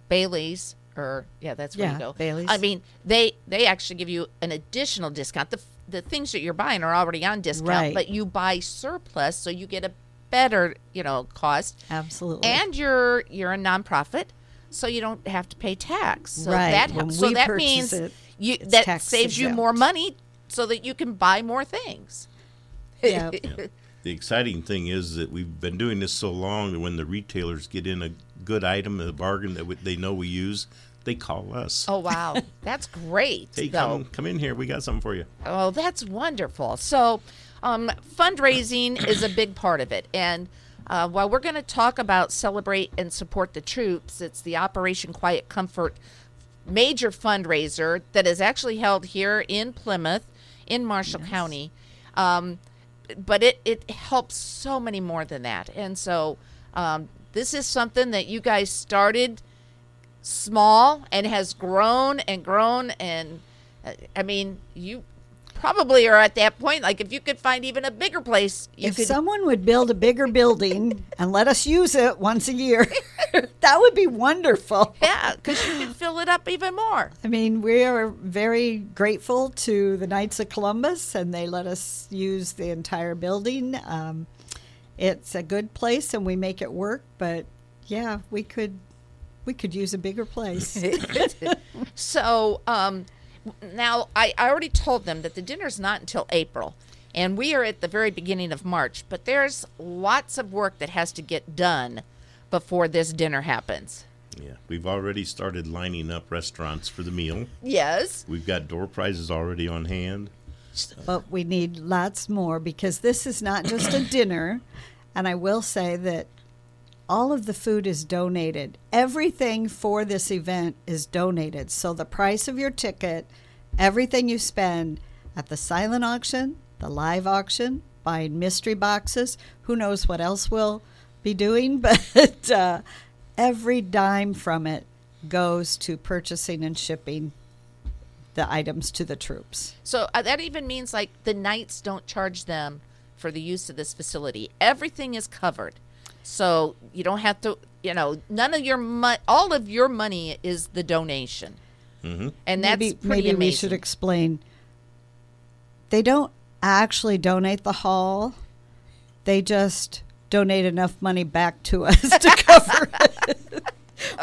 bailey's or yeah that's where Yeah, you go Bailey's. i mean they they actually give you an additional discount the, the things that you're buying are already on discount Right. but you buy surplus so you get a better, you know, cost. Absolutely. And you're you're a nonprofit, so you don't have to pay tax. So Right. that When so that means it, you it's that tax saves you more money so that you can buy more things. Yeah. The exciting thing is that we've been doing this so long that when the retailers get in a good item, a bargain that we- they know we use, they call us. Oh wow, that's great. Hey, though. come, come in here. We got something for you. Oh, that's wonderful. So, um, fundraising is a big part of it. And uh, while we're going to talk about celebrate and support the troops, it's the Operation Quiet Comfort major fundraiser that is actually held here in Plymouth, in Marshall County. Um, but it, it helps so many more than that. And so, um, this is something that you guys started small and has grown and grown and uh, I mean you probably are at that point like if you could find even a bigger place you if could someone would build a bigger building and let us use it once a year, that would be wonderful. yeah because you could fill it up even more I mean, we are very grateful to the Knights of Columbus, and they let us use the entire building. Um, it's a good place, and we make it work. But yeah, we could we could use a bigger place. so um now I, I already told them that the dinner's not until April and we are at the very beginning of March but there's lots of work that has to get done before this dinner happens Yeah, we've already started lining up restaurants for the meal. yes We've got door prizes already on hand. but we need lots more because this is not just a dinner. And I will say that all of the food is donated. Everything for this event is donated. So the price of your ticket, everything you spend at the silent auction, the live auction, buying mystery boxes, who knows what else we'll be doing, but uh, every dime from it goes to purchasing and shipping the items to the troops. So uh, that even means like the Knights don't charge them for the use of this facility. Everything is covered. So you don't have to, you know, none of your money, all of your money is the donation. Mm-hmm. And that's maybe, pretty maybe amazing. we should explain. They don't actually donate the hall. They just donate enough money back to us to cover it.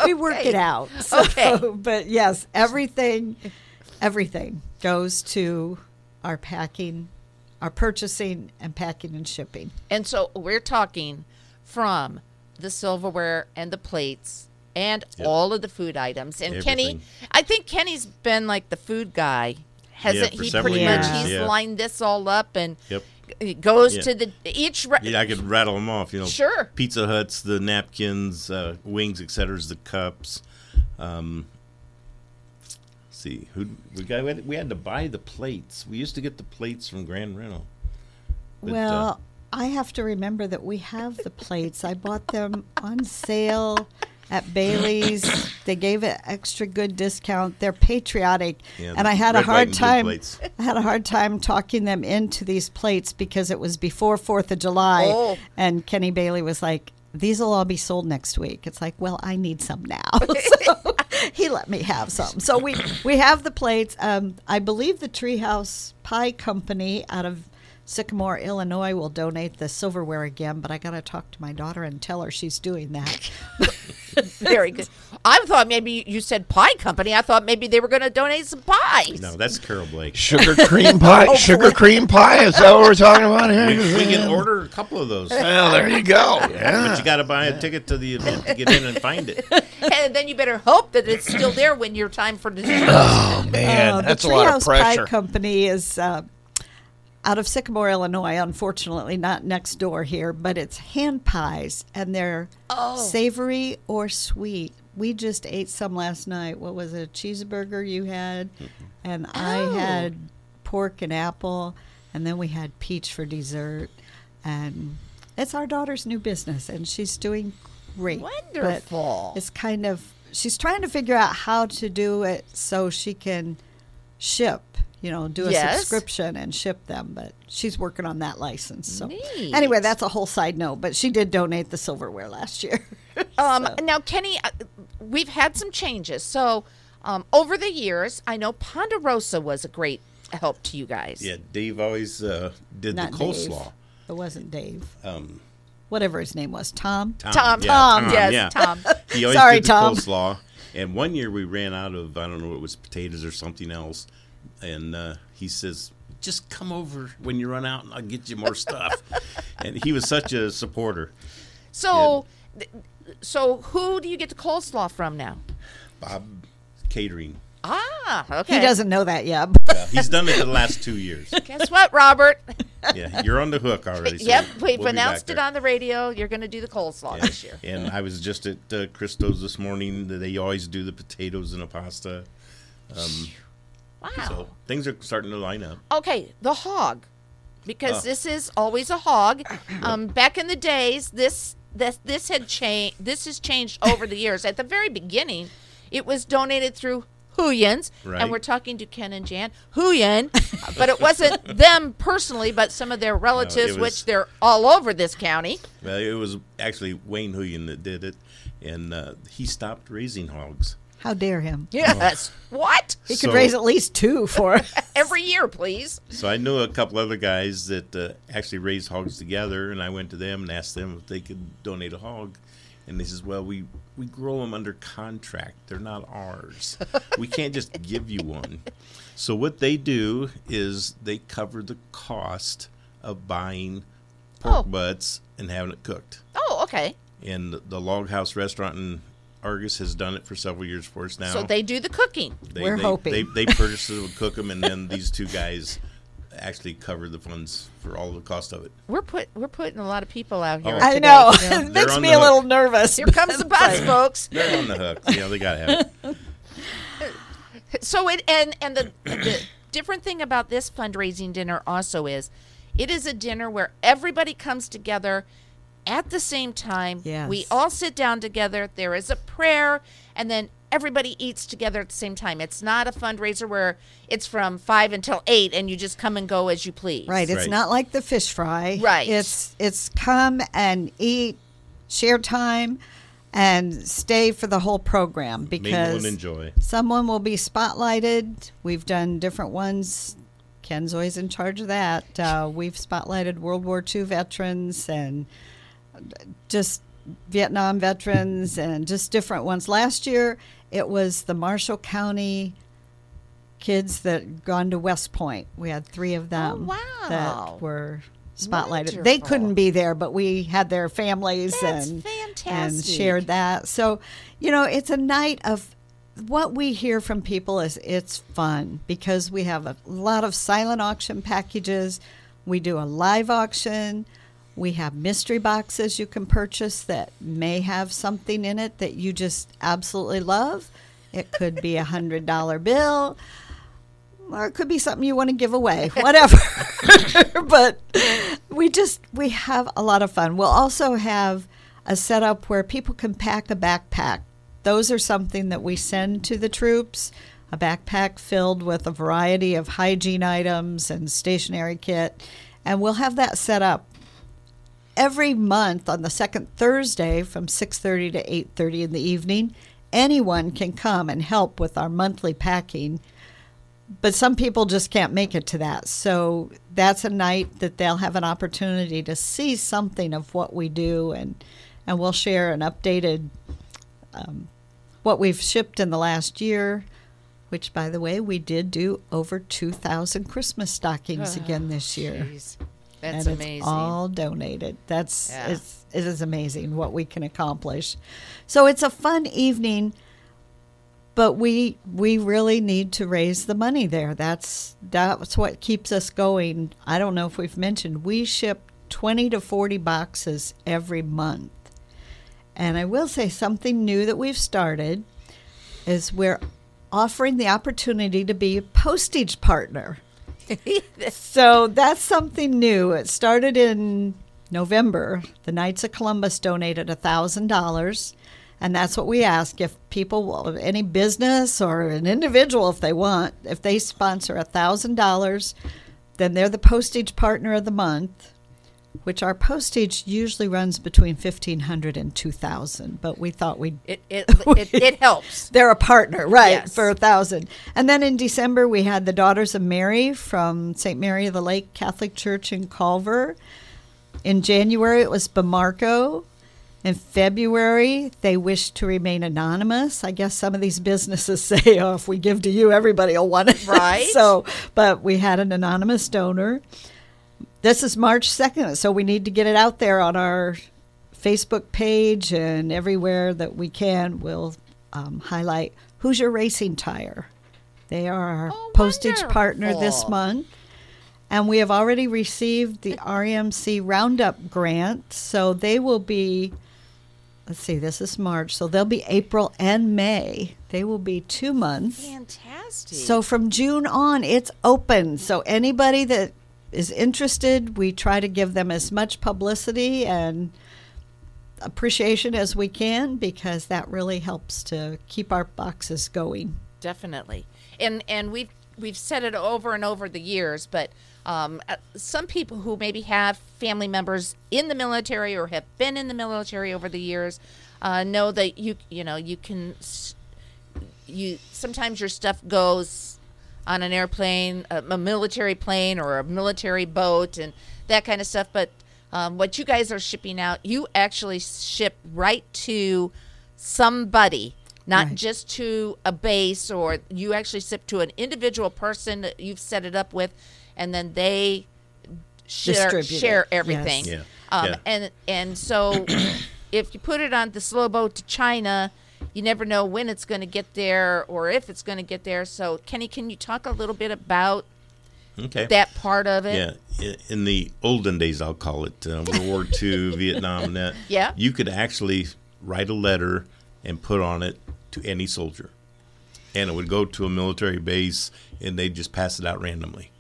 We work it out. So, Okay. But yes, everything, everything goes to our packing, our purchasing and packing and shipping. And so we're talking from the silverware and the plates and Yep. all of the food items. And Kenny, I think Kenny's been like the food guy. Hasn't for he several pretty much he's yeah. lined this all up and Yep. it goes Yeah. to the each re- Yeah, I could rattle them off. You know, Sure. Pizza Huts, the napkins, uh, wings, etc. The cups. Um, let's see, who we got? We had, we had to buy the plates. We used to get the plates from Grand Rental. But, uh, well, I have to remember that we have the plates. I bought them on sale at Bailey's. They gave it extra good discount. They're patriotic, Yeah, and I had a red, white, hard time. I had a hard time talking them into these plates because it was before Fourth of July, Oh. and Kenny Bailey was like. These will all be sold next week. It's like, well, I need some now. so he let me have some. So we we have the plates. Um, I believe the Treehouse Pie Company out of Sycamore, Illinois, will donate the silverware again. But I got to talk to my daughter and tell her she's doing that. very good. I thought maybe you said pie company. I thought maybe they were going to donate some pies. no, that's Carol Blake. Sugar cream pie. sugar cream pie. Is that what we're talking about here? We, we can order a couple of those. Well, there you go. Yeah. But you got to buy a ticket to the event to get in and find it. and then you better hope that it's still there when your time for dessert. Oh man, Uh, that's the a lot of Treehouse Pie. Company is uh, out of Sycamore, Illinois. Unfortunately, not next door here, but it's hand pies, and they're Oh. savory or sweet. We just ate some last night. What was it? A cheeseburger you had, and I Oh. had pork and apple, and then we had peach for dessert. And it's our daughter's new business, and she's doing great. Wonderful. It's kind of she's trying to figure out how to do it so she can ship. You know, do a Yes. subscription and ship them, but she's working on that license. So, Neat. anyway, that's a whole side note. But she did donate the silverware last year. Um, So- Now, Kenny, uh, we've had some changes. So, um, over the years, I know Ponderosa was a great help to you guys. Yeah, Dave always uh, did Not the Dave. coleslaw. It wasn't Dave. Um, whatever his name was, Tom. Tom, yeah, Tom, yes, yeah. Tom. He always Sorry, did the Tom. coleslaw. And one year we ran out of I don't know it was potatoes or something else, and uh, he says, "Just come over when you run out, and I'll get you more stuff." and he was such a supporter. So, th- so who do you get the coleslaw from now? Bob Catering. Ah, okay. He doesn't know that yet. Yeah, he's done it the last two years. Guess what, Robert? Yeah, you're on the hook already. so yep, we'll we've announced it on the radio. You're going to do the coleslaw this year. And I was just at uh, Christo's this morning. They always do the potatoes and the pasta. Um, Wow. so things are starting to line up. Okay, the hog, because Oh. this is always a hog. Um, back in the days, this this this had changed. This has changed over the years. At the very beginning, it was donated through Huyens, Right. and we're talking to Ken and Jan Huyen, but it wasn't them personally, but some of their relatives, was- which they're all over this county. Well, it was actually Wayne Huyen that did it, and uh, he stopped raising hogs. How dare him? Yes. What? He could So- raise at least two for Every year, please. So I knew a couple other guys that uh, actually raised hogs together, and I went to them and asked them if they could donate a hog, and they says, "Well, we we grow them under contract; they're not ours. we can't just give you one." So what they do is they cover the cost of buying pork Oh. butts and having it cooked. Oh, okay. And the, the Log House restaurant in Argos has done it for several years for us now. So they do the cooking. They, We're they, hoping. They, they purchase it and cook them, and then these two guys actually cover the funds for all the cost of it. We're put we're putting a lot of people out here. Oh. I today, know. you know. it makes me a little nervous. Here comes the bus, folks. They're on the hook. Yeah, they gotta have it. So it and and the the different thing about this fundraising dinner also is it is a dinner where everybody comes together at the same time. Yes. We all sit down together. There is a prayer and then everybody eats together at the same time. It's not a fundraiser where it's from 5 until 8 and you just come and go as you please. Right. It's Right. not like the fish fry. Right. It's it's come and eat, share time, and stay for the whole program Mingle because and enjoy. someone will be spotlighted. We've done different ones. Ken's always in charge of that. Uh, we've spotlighted World War II veterans and just Vietnam veterans and just different ones. Last year, it was the Marshall County kids that gone to West Point. We had three of them oh, wow. that were spotlighted. They couldn't be there, but we had their families That's and and shared that. So, you know, it's a night of what we hear from people is it's fun because we have a lot of silent auction packages. We do a live auction. We have mystery boxes you can purchase that may have something in it that you just absolutely love. It could be a hundred dollar bill, or it could be something you want to give away, whatever. but we just we have a lot of fun. We'll also have a setup where people can pack a backpack. Those are something that we send to the troops. A backpack filled with a variety of hygiene items and stationery kit, and we'll have that set up every month on the second Thursday from 6:30 to 8:30 in the evening. Anyone can come and help with our monthly packing but some people just can't make it to that. So that's a night that they'll have an opportunity to see something of what we do, and and we'll share an updated um, what we've shipped in the last year. Which, by the way, we did do over two thousand Christmas stockings again this year, Jeez. That's and amazing. it's all donated. That's Yeah. it's it is amazing what we can accomplish. So it's a fun evening but we we really need to raise the money there. That's that's what keeps us going. I don't know if we've mentioned we ship 20 to 40 boxes every month. And I will say something new that we've started is we're offering the opportunity to be a postage partner. so that's something new. It started in November. The Knights of Columbus donated $1,000. And that's what we ask. If people, any business or an individual, if they want, if they sponsor $1,000, then they're the postage partner of the month, which our postage usually runs between 1500 and 2000 But we thought we'd it, it, it, it helps. they're a partner, right, Yes. for a thousand. And then in December, we had the Daughters of Mary from St. Mary of the Lake Catholic Church in Culver. In January, it was Bomarko. In February, they wished to remain anonymous. I guess some of these businesses say, "Oh, if we give to you, everybody will want it." Right. so, but we had an anonymous donor. This is March second, so we need to get it out there on our Facebook page and everywhere that we can. We'll um, highlight Hoosier Racing Tire. They are our Oh, postage partner this month. And we have already received the RMC Roundup grant. So they will be, let's see, this is March. So they'll be April and May. They will be two months. Fantastic. So from June on, it's open. So anybody that is interested, we try to give them as much publicity and appreciation as we can because that really helps to keep our boxes going. definitely and and we've we've said it over and over the years but um, uh, some people who maybe have family members in the military or have been in the military over the years uh, know that you you know you can you sometimes your stuff goes on an airplane a, a military plane or a military boat and that kind of stuff but um, what you guys are shipping out you actually ship right to somebody not Right. just to a base or you actually ship to an individual person that you've set it up with and then they share, share everything yes. um, Yeah. and and so if you put it on the slow boat to china you never know when it's going to get there or if it's going to get there so kenny can you talk a little bit about Okay. that part of it Yeah, in the olden days, I'll call it uh, World War II, Vietnam, that. Yeah. you could actually write a letter and put on it to any soldier, and it would go to a military base, and they'd just pass it out randomly.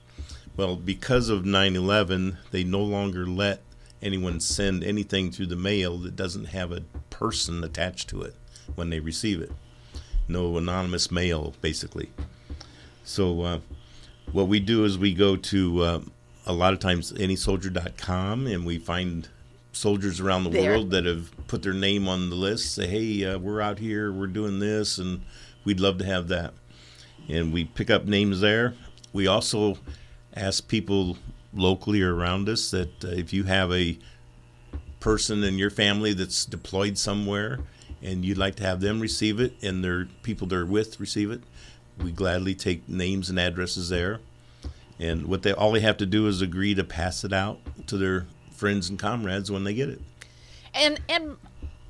Well, because of 9/11, they no longer let anyone send anything through the mail that doesn't have a person attached to it when they receive it. No anonymous mail, basically. So. Uh, what we do is we go to uh, a lot of times anysoldier.com and we find soldiers around the There. world that have put their name on the list say hey uh, we're out here we're doing this and we'd love to have that and we pick up names there we also ask people locally or around us that uh, if you have a person in your family that's deployed somewhere and you'd like to have them receive it and their people they're with receive it we gladly take names and addresses there. And what they all they have to do is agree to pass it out to their friends and comrades when they get it. And and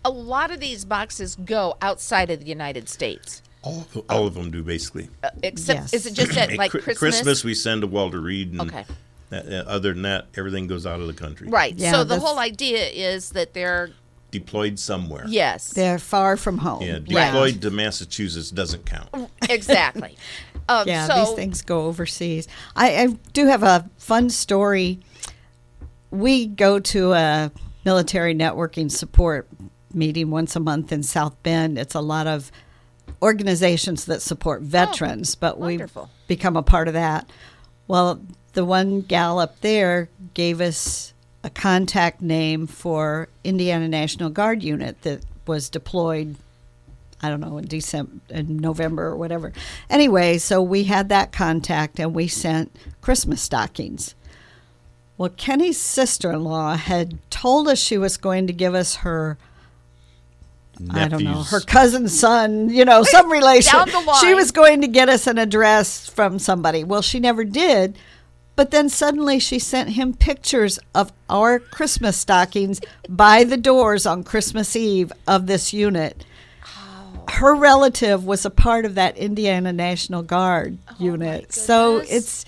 a lot of these boxes go outside of the united states. All of, all of them do basically. Uh, except Yes. is it just at At like Chri- christmas, we send to walter reed and Okay. that, uh, other than that everything goes out of the country. Right. Yeah, so the whole idea is that they're deployed somewhere yes They're far from home. yeah Right. deployed to massachusetts doesn't count exactly um, Yeah, so these things go overseas. I, I do have a fun story. We go to a military networking support meeting once a month in South Bend. It's a lot of organizations that support veterans, but we wonderful. become a part of that. Well, the one gal up there gave us a contact name for Indiana National Guard unit that was deployed I don't know, in December, in November or whatever. Anyway, so we had that contact and we sent Christmas stockings. Well, Kenny's sister in law had told us she was going to give us her, I don't know, her cousin's son, you know, some relation. Down the line. She was going to get us an address from somebody. Well, she never did. But then suddenly she sent him pictures of our Christmas stockings by the doors on Christmas Eve of this unit. Her relative was a part of that Indiana National Guard oh, unit. So it's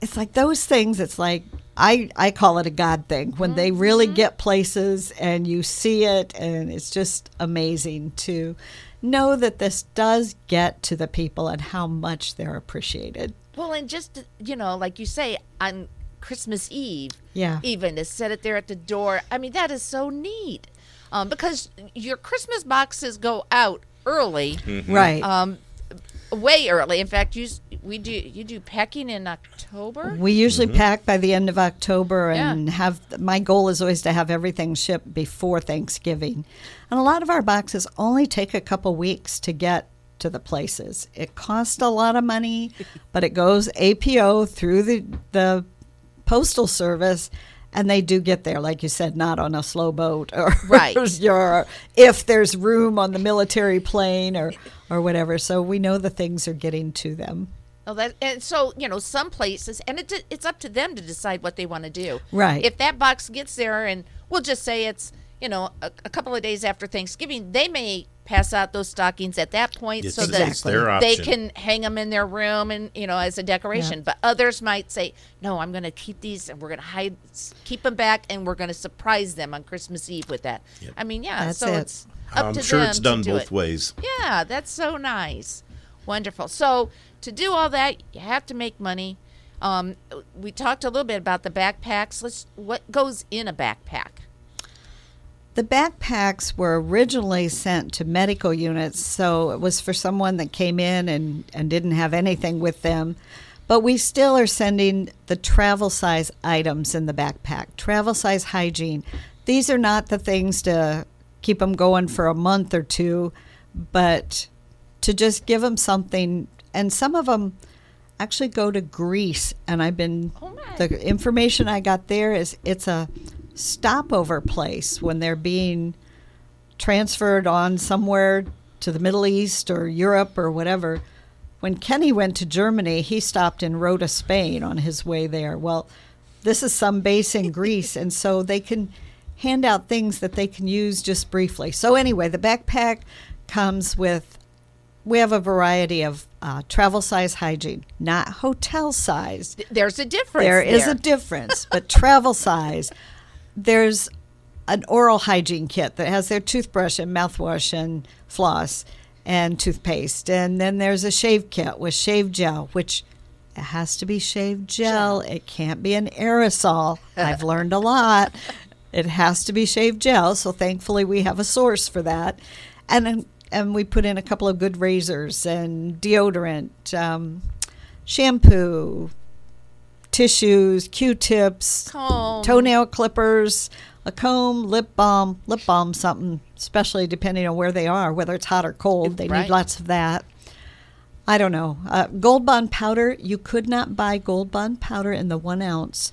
it's like those things it's like I I call it a god thing. When they really mm-hmm. get places and you see it and it's just amazing to know that this does get to the people and how much they're appreciated. Well, and just you know, like you say, on Christmas Eve, Yeah. even to set it there at the door. I mean, that is so neat, um, because your Christmas boxes go out early, Right. um, way early. In fact, you we do you do packing in October. We usually pack by the end of October Yeah. and have my goal is always to have everything shipped before Thanksgiving. And a lot of our boxes only take a couple weeks to get to the places. It costs a lot of money, but it goes APO through the the postal service And they do get there, like you said, not on a slow boat or Right. your, if there's room on the military plane or, or whatever. So we know the things are getting to them. Oh, that and so you know some places, and it, it's up to them to decide what they want to do. Right. If that box gets there, and we'll just say it's you know a, a couple of days after Thanksgiving, they may pass out those stockings at that point, It's- so that their they can hang them in their room and you know as a decoration. But others might say, no, I'm going to keep these, and we're going to hide, keep them back, and we're going to surprise them on Christmas Eve with that. I mean, yeah. That's so it. it's up I'm to sure them it's to done do both it. ways. Yeah, that's so nice. Wonderful. So to do all that, you have to make money. Um, we talked a little bit about the backpacks. Let's what goes in a backpack. The backpacks were originally sent to medical units, so it was for someone that came in and, and didn't have anything with them. But we still are sending the travel size items in the backpack, travel size hygiene. These are not the things to keep them going for a month or two, but to just give them something. And some of them actually go to Greece, and I've been Oh, the information I got there is it's a stopover place when they're being transferred on somewhere to the Middle East or Europe or whatever. When Kenny went to Germany, he stopped in Rota, Spain on his way there. Well, this is some base in Greece, and so they can hand out things that they can use just briefly. So, anyway, the backpack comes with we have a variety of uh, travel size hygiene, not hotel size. There's a difference. There is there. a difference, but travel size. There's an oral hygiene kit that has their toothbrush and mouthwash and floss and toothpaste. And then there's a shave kit with shave gel, which it has to be shave gel. It can't be an aerosol. I've learned a lot. It has to be shave gel. So thankfully we have a source for that. And and we put in a couple of good razors and deodorant, um, shampoo, tissues, Q-tips, Comb. toenail clippers, a comb, lip balm, lip balm something, especially depending on where they are, whether it's hot or cold. They Right. need lots of that. I don't know. Uh, Gold Bond powder, you could not buy Gold Bond powder in the one ounce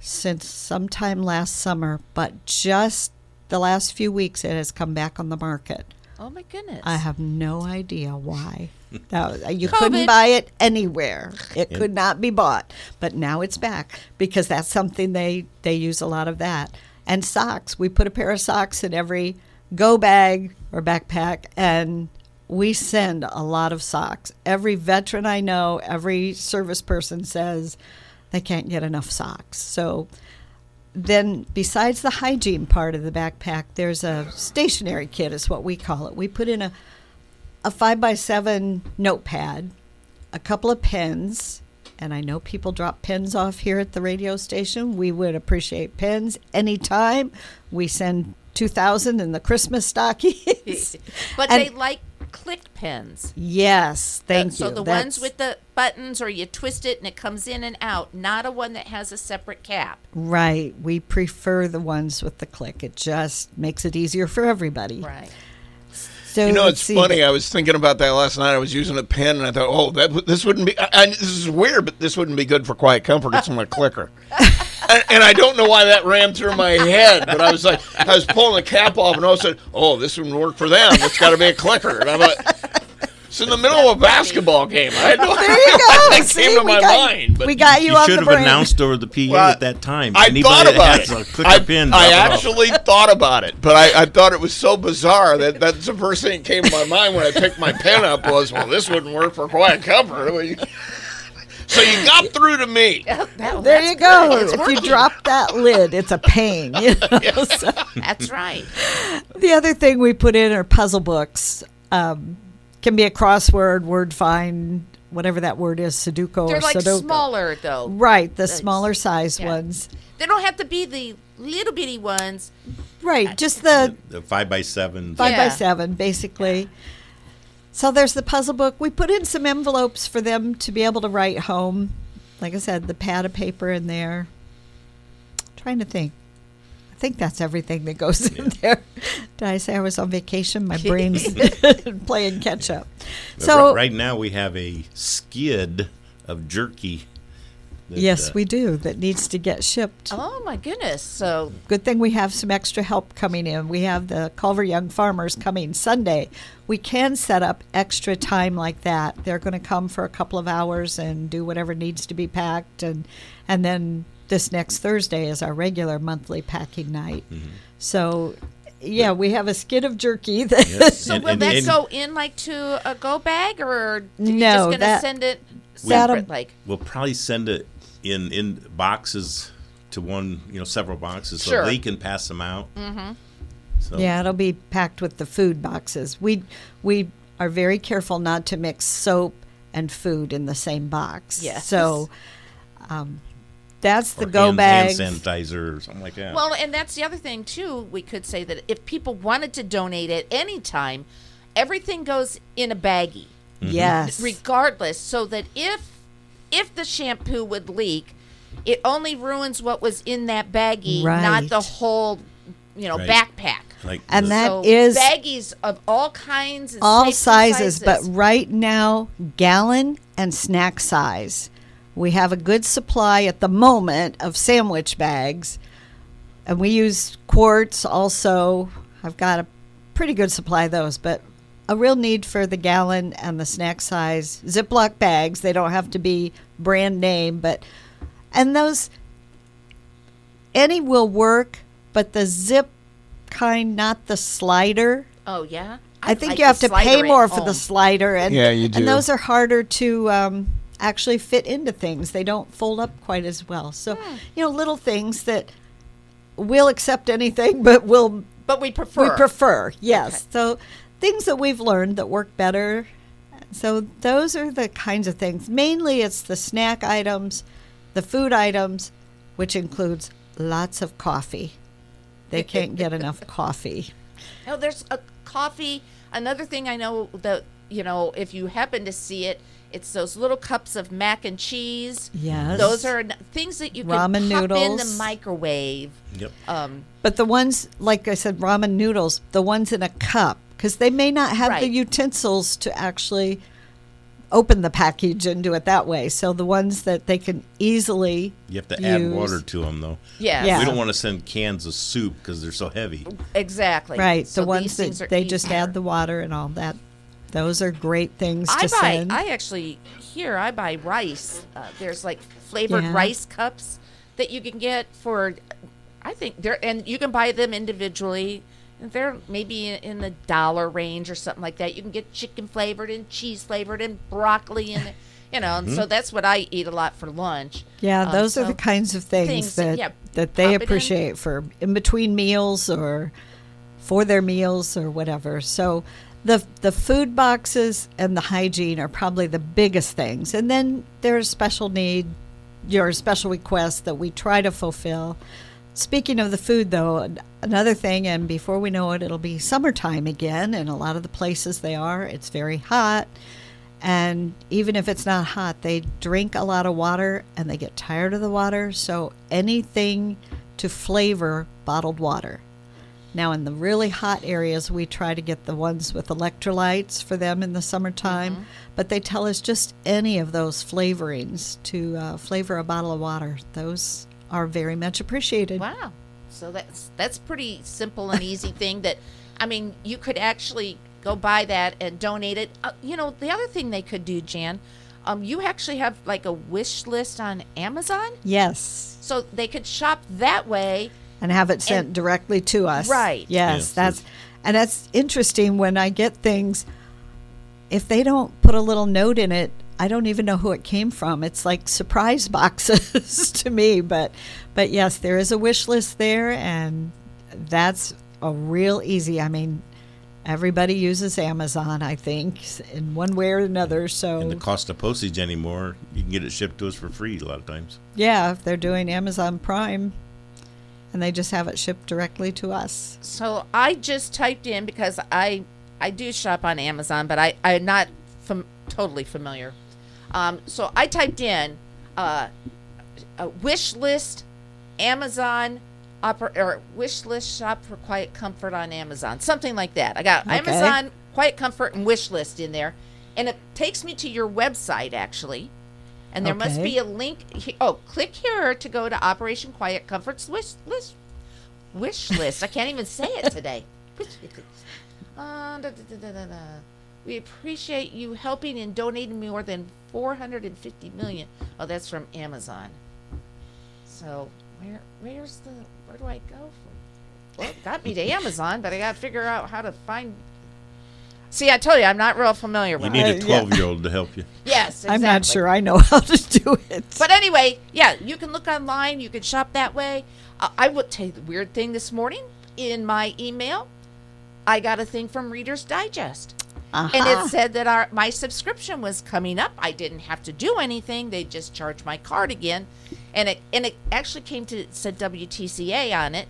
since sometime last summer, but just the last few weeks it has come back on the market. Oh my goodness. I have no idea why. That- you COVID. couldn't buy it anywhere. It could not be bought. But now it's back because that's something they they use a lot of that. And socks. We put a pair of socks in every go bag or backpack and we send a lot of socks. Every veteran I know, every service person says they can't get enough socks. So then besides the hygiene part of the backpack there's a stationary kit is what we call it. We put in a a five by seven notepad a couple of pens and i know people drop pens off here at the radio station. We would appreciate pens anytime we send 2000 in the christmas stockings but And- they like click pens. yes thank so you the That's- ones with the buttons, or you twist it and it comes in and out. Not a one that has a separate cap. right we prefer the ones with the click it just makes it easier for everybody Right. So You know, it's funny. I was thinking about that last night. I was using a pen, and I thought, "Oh, that this wouldn't be. I, I, this is weird, but this wouldn't be good for quiet comfort. It's on my clicker." and, and I don't know why that ran through my head, but I was like, I was pulling the cap off, and all of a sudden, "Oh, this wouldn't work for them. It's got to be a clicker." And I'm like, "It's in the middle of a basketball game." I had no there you go That See, came to we my got, mind. But we got you, You on should the have brain. announced over the PA Well, at that time. I Anybody thought that about has it. a clicker I, pin, I drop it off. actually thought about it, but I, I thought it was so bizarre that that's the first thing that came to my mind when I picked my pen up was, well, this wouldn't work for quiet comfort. So you got through to me. That- There that's you go. good. It's If you working. drop that lid, it's a pain. You know? So, That's right. the other thing we put in are puzzle books. Um, can be a crossword, word find, whatever that word is, Sudoku They're or like Sudoku. smaller though. Right, the Nice. smaller size Yeah. ones. They don't have to be the little bitty ones. Right, uh, just the the five by seven. five by seven, basically. So there's the puzzle book. We put in some envelopes for them to be able to write home. Like I said, the pad of paper in there. trying to think. I think that's everything that goes in there. Did I say I was on vacation? My brain's playing catch up. But So ri- right now we have a skid of jerky that, yes, uh, we do. That needs to get shipped. Oh my goodness! So Good thing we have some extra help coming in. We have the Culver Young Farmers coming Sunday. We can set up extra time like that. They're going to come for a couple of hours and do whatever needs to be packed, and and then this next Thursday is our regular monthly packing night. Mm-hmm. So, yeah, we have a skid of jerky. That Yes. So And- will and- that and go in like to a go bag, or are you No, just gonna that- send it That'll- separate? Like We'll probably send it in in boxes to one, you know, several boxes, Sure. so they can pass them out. Mm-hmm. So Yeah, it'll be packed with the food boxes. We we are very careful not to mix soap and food in the same box. Yes. So um, that's the or go hand, bags. hand sanitizer or something like that. well, and that's the other thing too. We could say that if people wanted to donate at any time, everything goes in a baggie, mm-hmm. Yes. regardless, so that if if the shampoo would leak, it only ruins what was in that baggie, not the whole, you know, Right. backpack. like and the- that so is baggies of all kinds, and all shapes and sizes, but right now gallon and snack size. We have a good supply at the moment of sandwich bags, and we use quarts also. I've got a pretty good supply of those, but a real need for the gallon and the snack size Ziploc bags. They don't have to be brand name, but and those any will work, but the zip kind, not the slider. oh yeah, I think like you have to pay slider at more for the slider, and Yeah, you do. And those are harder to um, actually fit into things. They don't fold up quite as well. So, Hmm. you know, little things that we'll accept anything, but we'll But we prefer. we prefer. Yes. Okay. So things that we've learned that work better. So those are the kinds of things. Mainly, it's the snack items, the food items, which includes lots of coffee. They can't get enough coffee. No, there's a coffee. Another thing I know that you know, if you happen to see it, it's those little cups of mac and cheese. Yes. Those are things that you can Ramen pop in the microwave. Yep. Um, But the ones, like I said, ramen noodles, the ones in a cup, because they may not have the utensils to actually open the package and do it that way. So the ones that they can easily You have to add water to them, though. yes. Yeah. We don't want to send cans of soup because they're so heavy. Exactly. Right, So the ones that are they just add the water and all that. Those are great things I to buy. send. I actually here I buy rice. Uh, there's like flavored Yeah. rice cups that you can get for. I think they're and you can buy them individually. They're maybe in, in the dollar range or something like that. You can get chicken flavored and cheese flavored and broccoli and you know. And so that's what I eat a lot for lunch. yeah, Um, those are the kinds of things, things that- that yeah, that they pop it in. appreciate for in between meals or for their meals or whatever. So the the food boxes and the hygiene are probably the biggest things. And then there's special need your special requests that we try to fulfill. Speaking of the food, though, another thing, and before we know it, it'll be summertime again, and a lot of the places they are, it's very hot. And even if it's not hot, they drink a lot of water and they get tired of the water. So anything to flavor bottled water. Now, in the really hot areas, we try to get the ones with electrolytes for them in the summertime, but they tell us just any of those flavorings to uh, flavor a bottle of water. Those are very much appreciated. Wow. So that's that's pretty simple and easy thing that I mean, you could actually go buy that and donate it. Uh, you know, the other thing they could do, Jan, um, you actually have like a wish list on Amazon, Yes. so they could shop that way. And have it sent And- directly to us. Right. Yes, Yes, that's and that's interesting when I get things if they don't put a little note in it, I don't even know who it came from. It's like surprise boxes to me, but but yes, there is a wish list there and that's a real easy. I mean, everybody uses Amazon, I think, in one way or another. So And the cost of postage anymore, you can get it shipped to us for free a lot of times. yeah, if they're doing Amazon Prime and they just have it shipped directly to us. So I just typed in because I I do shop on Amazon, but I I'm not fam- totally familiar. Um, so I typed in uh, a wish list, Amazon, oper- or wish list shop for quiet comfort on Amazon, something like that. I got Okay. Amazon quiet comfort and wish list in there, and it takes me to your website actually. And there must be a link. he- Oh, click here to go to Operation Quiet Comfort's wish list. Wish list. I can't even say it today. Wish- Uh, da, da, da, da, da, da. We appreciate you helping and donating more than 450 million. Oh, that's from Amazon. So where where's the where do I go from? Well, it got me to Amazon, but I got to figure out how to find. See, I told you I'm not real familiar with that. You with. need it. a 12 year old to help you. Yes, I'm not sure I know how to do it. But anyway, yeah, you can look online. You can shop that way. Uh, I will tell you the weird thing this morning in my email. I got a thing from Reader's Digest, and it said that our my subscription was coming up. I didn't have to do anything; they just charged my card again, and it and it actually came to it said WTCA on it.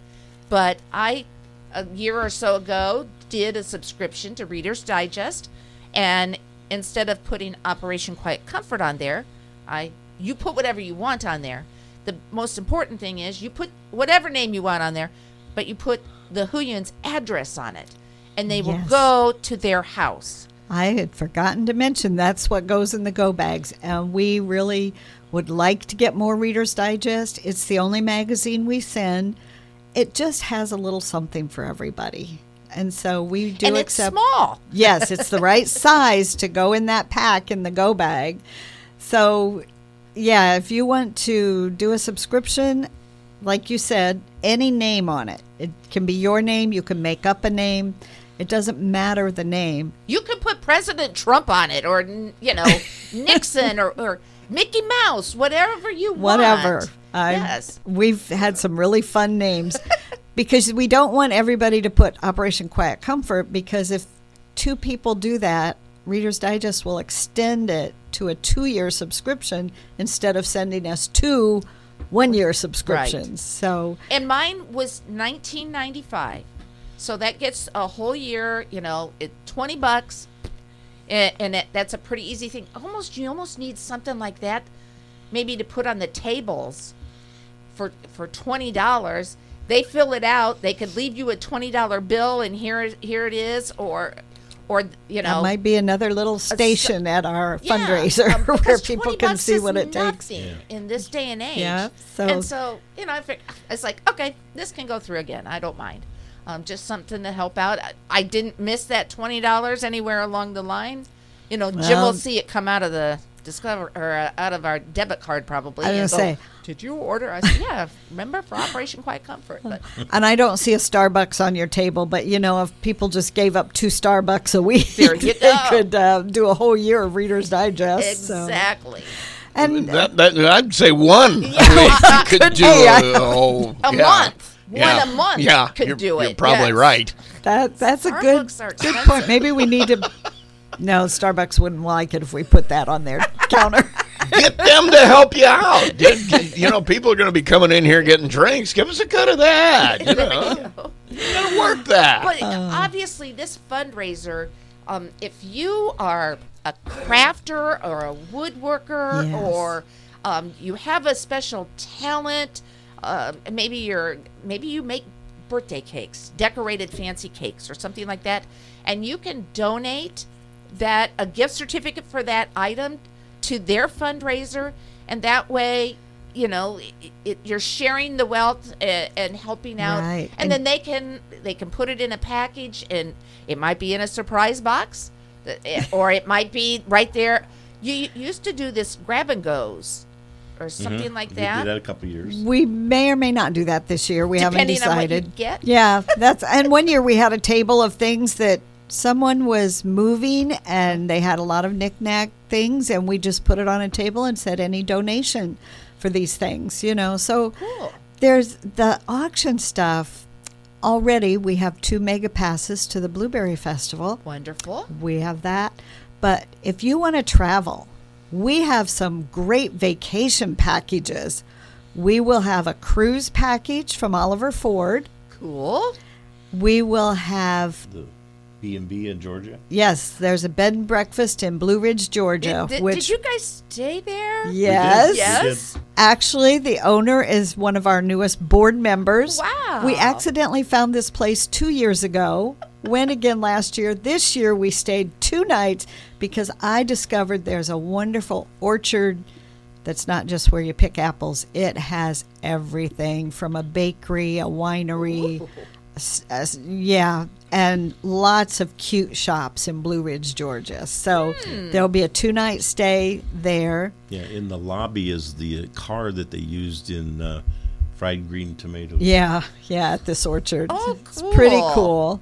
But I, a year or so ago, did a subscription to Reader's Digest, and instead of putting Operation Quiet Comfort on there, I you put whatever you want on there. The most important thing is you put whatever name you want on there, but you put the Huyens address on it, and they will go to their house. I had forgotten to mention that's what goes in the go bags. And we really would like to get more Reader's Digest. It's the only magazine we send. It just has a little something for everybody. And so we do and it's accept. small. yes, it's the right size to go in that pack in the go bag. So, yeah, if you want to do a subscription, like you said, any name on it. It can be your name, you can make up a name. It doesn't matter the name. You can put President Trump on it, or you know Nixon, or, or Mickey Mouse, whatever you want. whatever. I- yes. We've had some really fun names because we don't want everybody to put Operation Quiet Comfort because if two people do that, Reader's Digest will extend it to a two year subscription instead of sending us two one year subscriptions. So, And mine was 1995, so that gets a whole year. You know, it 20 bucks, and, and it, that's a pretty easy thing. Almost, you almost need something like that, maybe to put on the tables for for twenty dollars. They fill it out. They could leave you a twenty dollar bill, and here here it is, or or you know, that might be another little station at our Yeah, fundraiser um, where people can see what it takes. nothing in this day and age. Yeah, so- and so you know, I it's like okay, this can go through again. I don't mind. Um, just something to help out. I, I didn't miss that twenty dollars anywhere along the line. You know, Jim will see it come out of the discover or uh, out of our debit card probably. I was gonna go, say- did you order? I said, yeah. Remember for Operation Quiet Comfort, but And I don't see a Starbucks on your table, but you know, if people just gave up two Starbucks a week, There you they go. could uh, do a whole year of Reader's Digest. so- exactly. And That, that, I'd say one. I mean, you could do Hey, I- a, whole A yeah. month. Yeah. One a month Yeah, could you're, do it. You're probably Yes. right. that that's a good good point. Maybe we need to. No, Starbucks wouldn't like it if we put that on their counter. Get them to help you out. Get- get- you know, people are going to be coming in here getting drinks. Give us a cut of that. You know, you got to work that. But obviously, this fundraiser, um, if you are a crafter or a woodworker Yes. or um, you have a special talent, uh, maybe you're maybe you make birthday cakes, decorated fancy cakes, or something like that, and you can donate that a gift certificate for that item to their fundraiser, and that way. You know, it, it, you're sharing the wealth and, and helping out, Right. and, And- then they can they can put it in a package and it might be in a surprise box eh, or it might be right there you you used to do this grab and goes or something like We that, did that a couple years. We may or may not do that this year. We Depending haven't decided. on what you decided. get? Yeah, that's and one year we had a table of things that someone was moving and they had a lot of knickknack things and we just put it on a table and said any donation for these things, you know. So Cool. there's the auction stuff. Already we have two mega passes to the Blueberry Festival. wonderful We have that. But if you want to travel, we have some great vacation packages. We will have a cruise package from Oliver Ford. cool We will have The B and B in Georgia. yes, there's a bed and breakfast in Blue Ridge, Georgia, did, did, which did you guys stay there yes, Yes. Actually, the owner is one of our newest board members. Wow. We accidentally found this place two years ago. Went again last year. This year we stayed two nights because I discovered there's a wonderful orchard that's not just where you pick apples. It has everything from a bakery, a winery, s- s- yeah, and lots of cute shops in Blue Ridge, Georgia. So there'll be a two night stay there. Yeah, in the lobby is the uh, car that they used in uh, fried green tomatoes. Yeah, yeah, at this orchard. Oh, It's pretty cool. cool.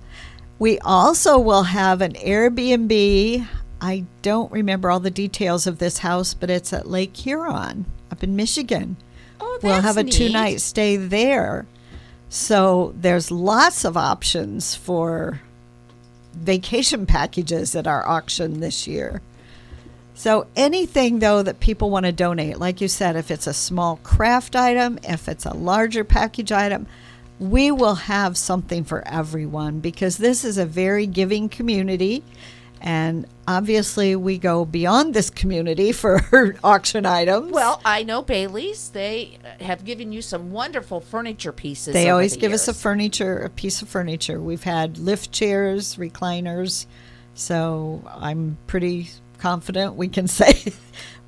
We also will have an Airbnb. I don't remember all the details of this house, but it's at Lake Huron up in Michigan. Oh, that's we'll have a two night stay there. So there's lots of options for vacation packages at our auction this year. So anything though that people want to donate, like you said, if it's a small craft item, if it's a larger package item, we will have something for everyone because this is a very giving community. And obviously, we go beyond this community for auction items. Well, I know Bailey's. They uh, have given you some wonderful furniture pieces. They over always the give us a furniture, a piece of furniture. We've had lift chairs, recliners, so I'm pretty confident we can say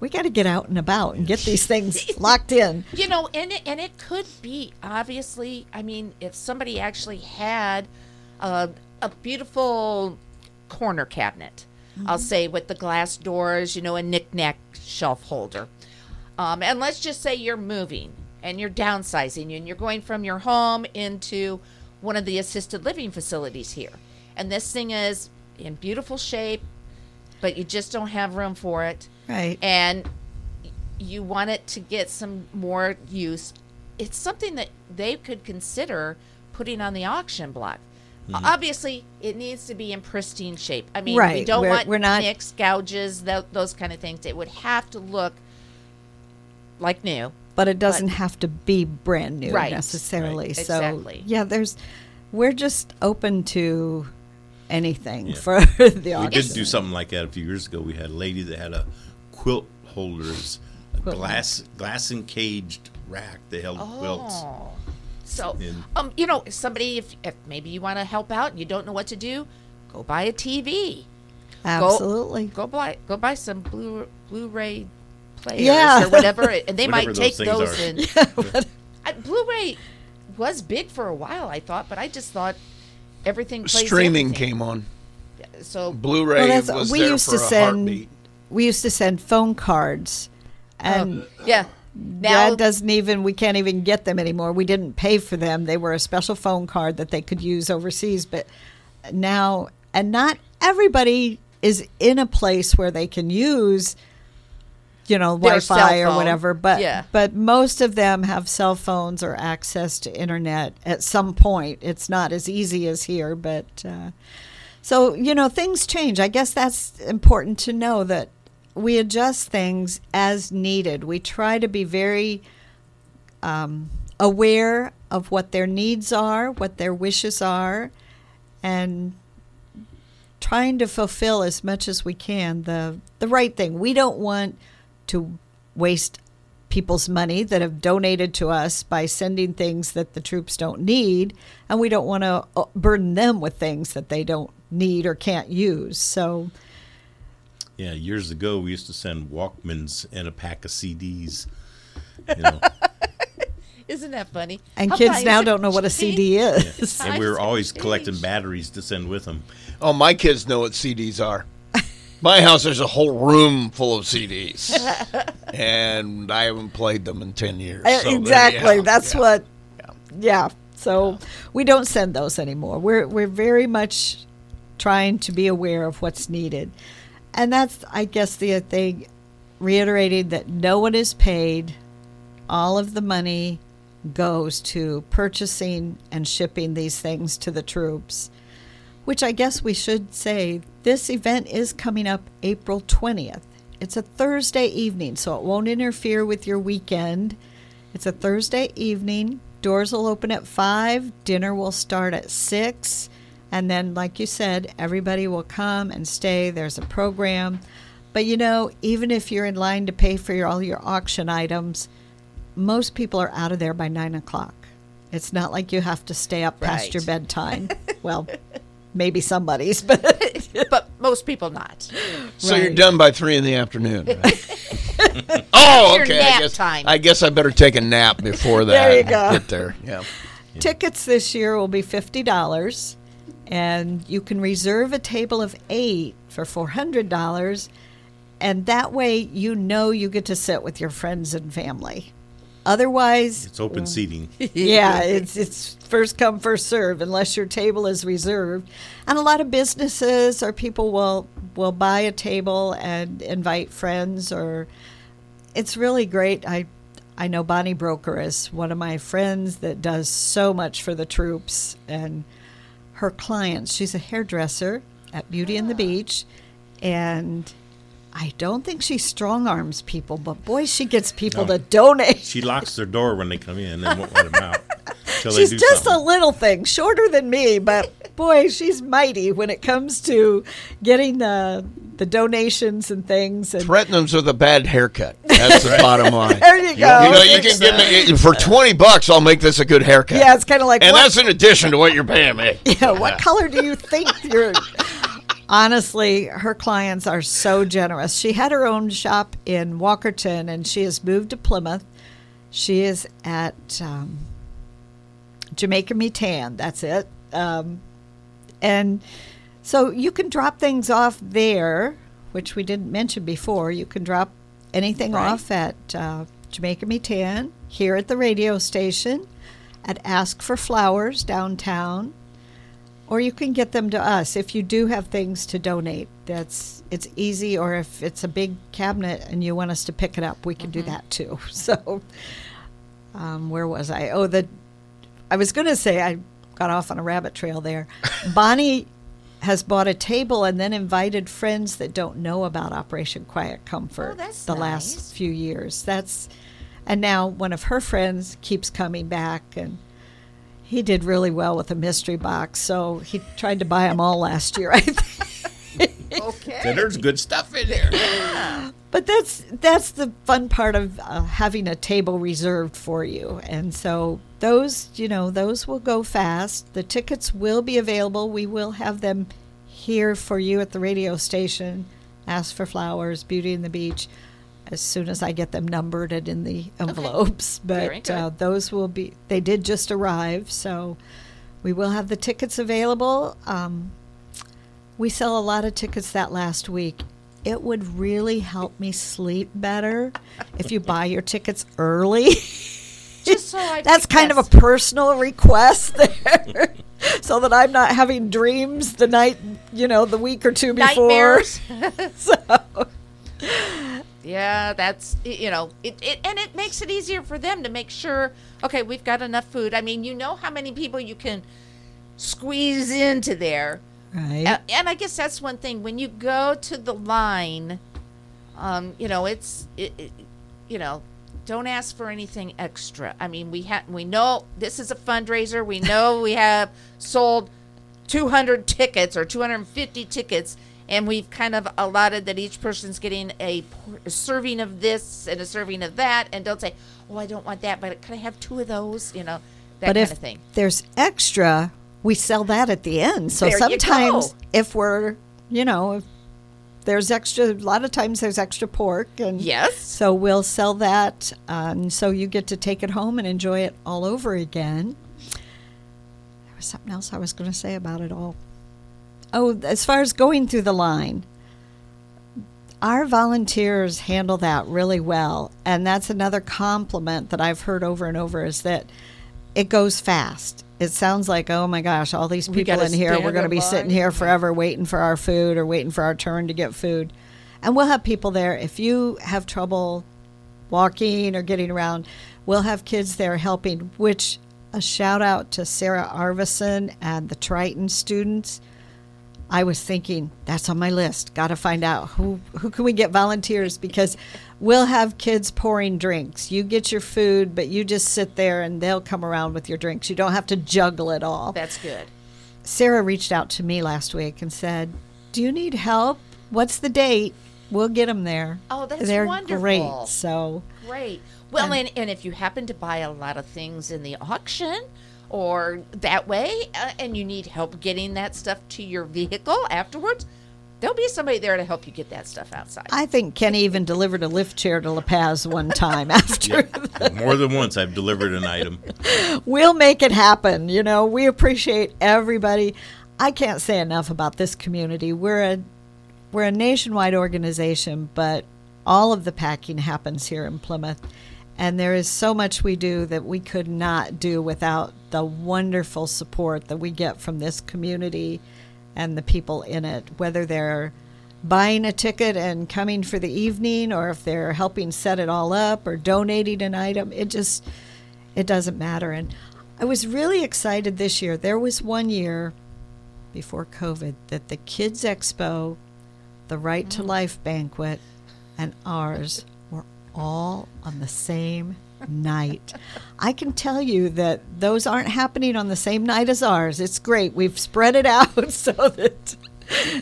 we got to get out and about and get these things locked in. You know, and it, and it could be obviously. I mean, if somebody actually had a, a beautiful corner cabinet, I'll say with the glass doors, you know, a knick-knack shelf holder, um, and let's just say you're moving and you're downsizing and you're going from your home into one of the assisted living facilities here, and this thing is in beautiful shape, but you just don't have room for it. Right. and you want it to get some more use, it's something that they could consider putting on the auction block. Mm-hmm. Obviously, it needs to be in pristine shape. I mean, we don't We're- want we're not- nicks, gouges, tho- those kind of things. It would have to look like new. but it doesn't have to be brand new Right. necessarily. Right. So Exactly. yeah, there's we're just open to anything Yeah. for the We did do something like that a few years ago. We had a lady that had a quilt holders, a Quilt. glass glass encaged rack that held oh. quilts. Oh. So, um, you know, somebody, if, if maybe you want to help out and you don't know what to do, go buy a TV. Absolutely. Go, buy go buy some blue Blu-ray players Yeah. or whatever, and they Whatever might take things those are. in. I, Blu-ray was big for a while, I thought, but I just thought everything plays Streaming everything. came on. So Blu-ray Well, was we there used for to a send heartbeat. we used to send phone cards, and yeah, now that doesn't even we can't even get them anymore. We didn't pay for them; they were a special phone card that they could use overseas. But now, and not everybody is in a place where they can use, you know, Their Wi-Fi or whatever. But Yeah. but most of them have cell phones or access to internet at some point. It's not as easy as here, but. Uh, so, you know, things change. I guess that's important to know that we adjust things as needed. We try to be very um, aware of what their needs are, what their wishes are, and trying to fulfill as much as we can the, the right thing. We don't want to waste people's money that have donated to us by sending things that the troops don't need, and we don't want to uh, burden them with things that they don't need or can't use. So, Yeah, years ago we used to send Walkmans and a pack of CDs. You know, isn't that funny? and How kids now don't know what a CD is. and we were always collecting batteries to send with them. Oh, my kids know what CDs are. My house, there's a whole room full of CDs, and I haven't played them in ten years. Uh, so there you exactly. have- That's yeah. what. Yeah. So we don't send those anymore. We're we're very much trying to be aware of what's needed, and that's I guess the thing. Reiterating that no one is paid. All of the money goes to purchasing and shipping these things to the troops. Which I guess we should say this event is coming up April 20th. It's a Thursday evening, so it won't interfere with your weekend. It's a Thursday evening. Doors will open at 5, dinner will start at 6, and then, like you said, everybody will come and stay. There's a program. But you know, even if you're in line to pay for your, all your auction items, most people are out of there by 9 o'clock. It's not like you have to stay up past your bedtime. well, maybe somebody's, but but most people not. So you're done by three in the afternoon. right? Oh, Your okay. nap I guess time. I guess I better take a nap before that. There you go. Get there. Yeah. Tickets this year will be fifty dollars, and you can reserve a table of eight for four hundred dollars, and that way you know you get to sit with your friends and family. Otherwise, It's open seating. yeah, it's it's first come first serve unless your table is reserved. And a lot of businesses or people will will buy a table and invite friends or it's really great. I I know Bonnie Broker is one of my friends that does so much for the troops and her clients. She's a hairdresser at Beauty and the ah. Beach and I don't think she strong arms people, but boy, she gets people No. to donate. She locks their door when they come in and won't let them out. She's just something. a little thing, shorter than me, but boy, she's mighty when it comes to getting the the donations and things. And Threatenings with a bad haircut. That's the bottom line. there you go. You know, you can give me for twenty bucks. I'll make this a good haircut. yeah, it's kind of like and what, that's in addition to what you're paying me. yeah, what color do you think you're? Honestly, her clients are so generous. She had her own shop in Walkerton, and she has moved to Plymouth. She is at um, Jamaica Me Tan. That's it. Um, and so you can drop things off there, which we didn't mention before. You can drop anything Right. off at uh, Jamaica Me Tan, here at the radio station, at Ask for Flowers downtown, or you can get them to us if you do have things to donate. That's it's easy, or if it's a big cabinet and you want us to pick it up, we can do that too. So, um, where was I? Oh, the I was going to say I got off on a rabbit trail there. Bonnie has bought a table and then invited friends that don't know about Operation Quiet Comfort Oh, the nice. last few years. That's and now one of her friends keeps coming back and he did really well with a mystery box, so he tried to buy them all last year. I think. Okay. There's good stuff in there. But that's that's the fun part of uh, having a table reserved for you, and so those you know those will go fast. The tickets will be available. We will have them here for you at the radio station. Ask for flowers, Beauty and the Beach, as soon as I get them numbered and in the envelopes. Very But uh, those will be. They did just arrive, so we will have the tickets available. Um, we sell a lot of tickets that last week. It would really help me sleep better if you buy your tickets early. Just so I That's kind of a personal request there. so that I'm not having dreams the night, you know, the week or two before. so, Yeah, that's you know it, it and it makes it easier for them to make sure. Okay, we've got enough food. I mean, you know how many people you can squeeze into there, right. And I guess that's one thing when you go to the line. Um, you know, it's it, it, you know, don't ask for anything extra. I mean, we have we know this is a fundraiser. We know we have sold 200 tickets or 250 tickets and we've kind of allotted that each person's getting a, a serving of this and a serving of that and don't say oh i don't want that but can i have two of those you know that but kind if of thing there's extra, we sell that at the end. So There sometimes if we're, you know, if there's extra, a lot of times there's extra pork and yes So we'll sell that, um, so you get to take it home and enjoy it all over again. There was something else I was going to say about it all. Oh, as far as going through the line, our volunteers handle that really well, and that's another compliment that I've heard over and over is that it goes fast. It sounds like, oh my gosh, all these people in here, we're going to be sitting here forever waiting for our food or waiting for our turn to get food. And we'll have people there. If you have trouble walking or getting around, we'll have kids there helping, which a shout out to Sarah Arvison and the Triton students. I was thinking that's on my list. Got to find out who who can we get volunteers because we'll have kids pouring drinks. You get your food, but you just sit there and they'll come around with your drinks. You don't have to juggle it all. that's good Sarah reached out to me last week and said, "Do you need help? What's the date? We'll get them there." Oh, that's They're wonderful. great. So great well and, and if you happen to buy a lot of things in the auction or that way uh, and you need help getting that stuff to your vehicle afterwards there'll be somebody there to help you get that stuff outside. I think Kenny even delivered a lift chair to La Paz one time after. More than once, I've delivered an item. we'll make it happen. You know, we appreciate everybody. I can't say enough about this community. We're a we're a nationwide organization, but all of the packing happens here in Plymouth. And there is so much we do that we could not do without the wonderful support that we get from this community and the people in it, whether they're buying a ticket and coming for the evening or if they're helping set it all up or donating an item. It just it doesn't matter. And I was really excited this year. There was one year before COVID that the Kids Expo, the Right to mm. Life banquet, and ours all on the same night. I can tell you that those aren't happening on the same night as ours. It's great. We've spread it out so that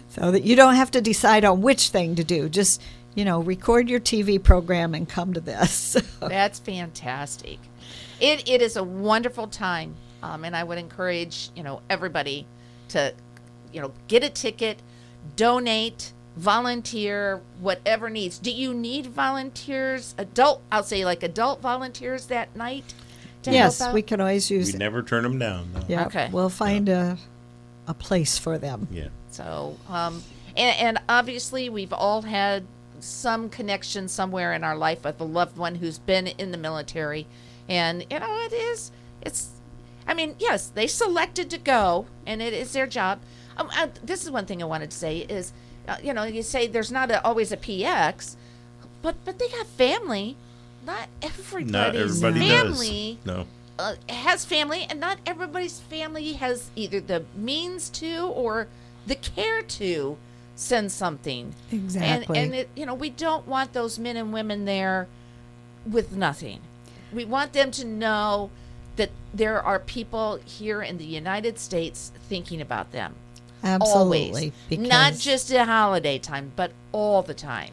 so that you don't have to decide on which thing to do. Just, you know, record your TV program and come to this. That's fantastic. It it is a wonderful time, um, and I would encourage you know everybody to, you know, get a ticket, donate, volunteer, whatever needs. Do you need volunteers? Adult, I'll say like adult volunteers that night. To yes, help out? we can always use We never turn them down. No. Yeah, Okay. we'll find a a place for them. Yeah. So, um, and, and obviously, we've all had some connection somewhere in our life with a loved one who's been in the military. And, you know, it is, it's, I mean, yes, they selected to go, and it is their job. Um, uh, this is one thing I wanted to say is, uh, you know, you say there's not a, always a PX, but but they got family. Not everybody's Not everybody family does. No. uh, has family, and not everybody's family has either the means to or the care to send something. Exactly. And, and it, you know, we don't want those men and women there with nothing. We want them to know that there are people here in the United States thinking about them. Absolutely. Always. Not just at holiday time, but all the time.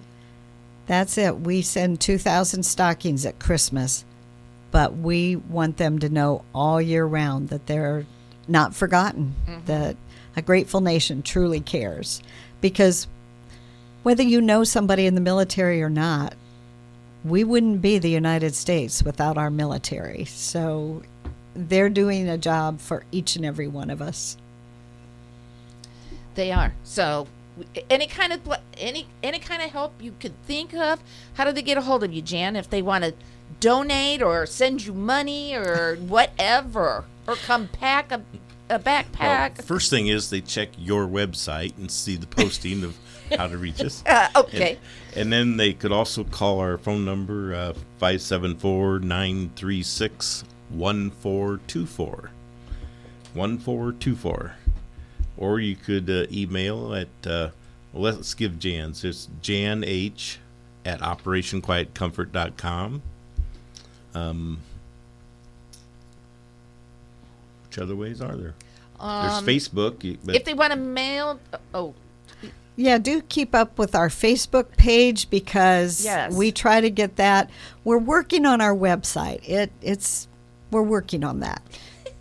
That's it. We send 2,000 stockings at Christmas, but we want them to know all year round that they're not forgotten, mm-hmm. that a grateful nation truly cares. Because whether you know somebody in the military or not, we wouldn't be the United States without our military. So they're doing a job for each and every one of us. They are. So any kind of any any kind of help you could think of, how do they get a hold of you, Jan? If they want to donate or send you money or whatever, or come pack a, a Well, backpack. first thing is they check your website and see the posting of how to reach us. Uh, okay. And, and then they could also call our phone number uh, 574 936 1424. 1424. Or you could uh, email at, uh, let's give Jan's. It's Jan H at OperationQuietComfort.com. Um, which other ways are there? Um, There's Facebook. But if they want to mail, oh, Yeah, do keep up with our Facebook page because Yes. we try to get that. We're working on our website. It it's we're working on that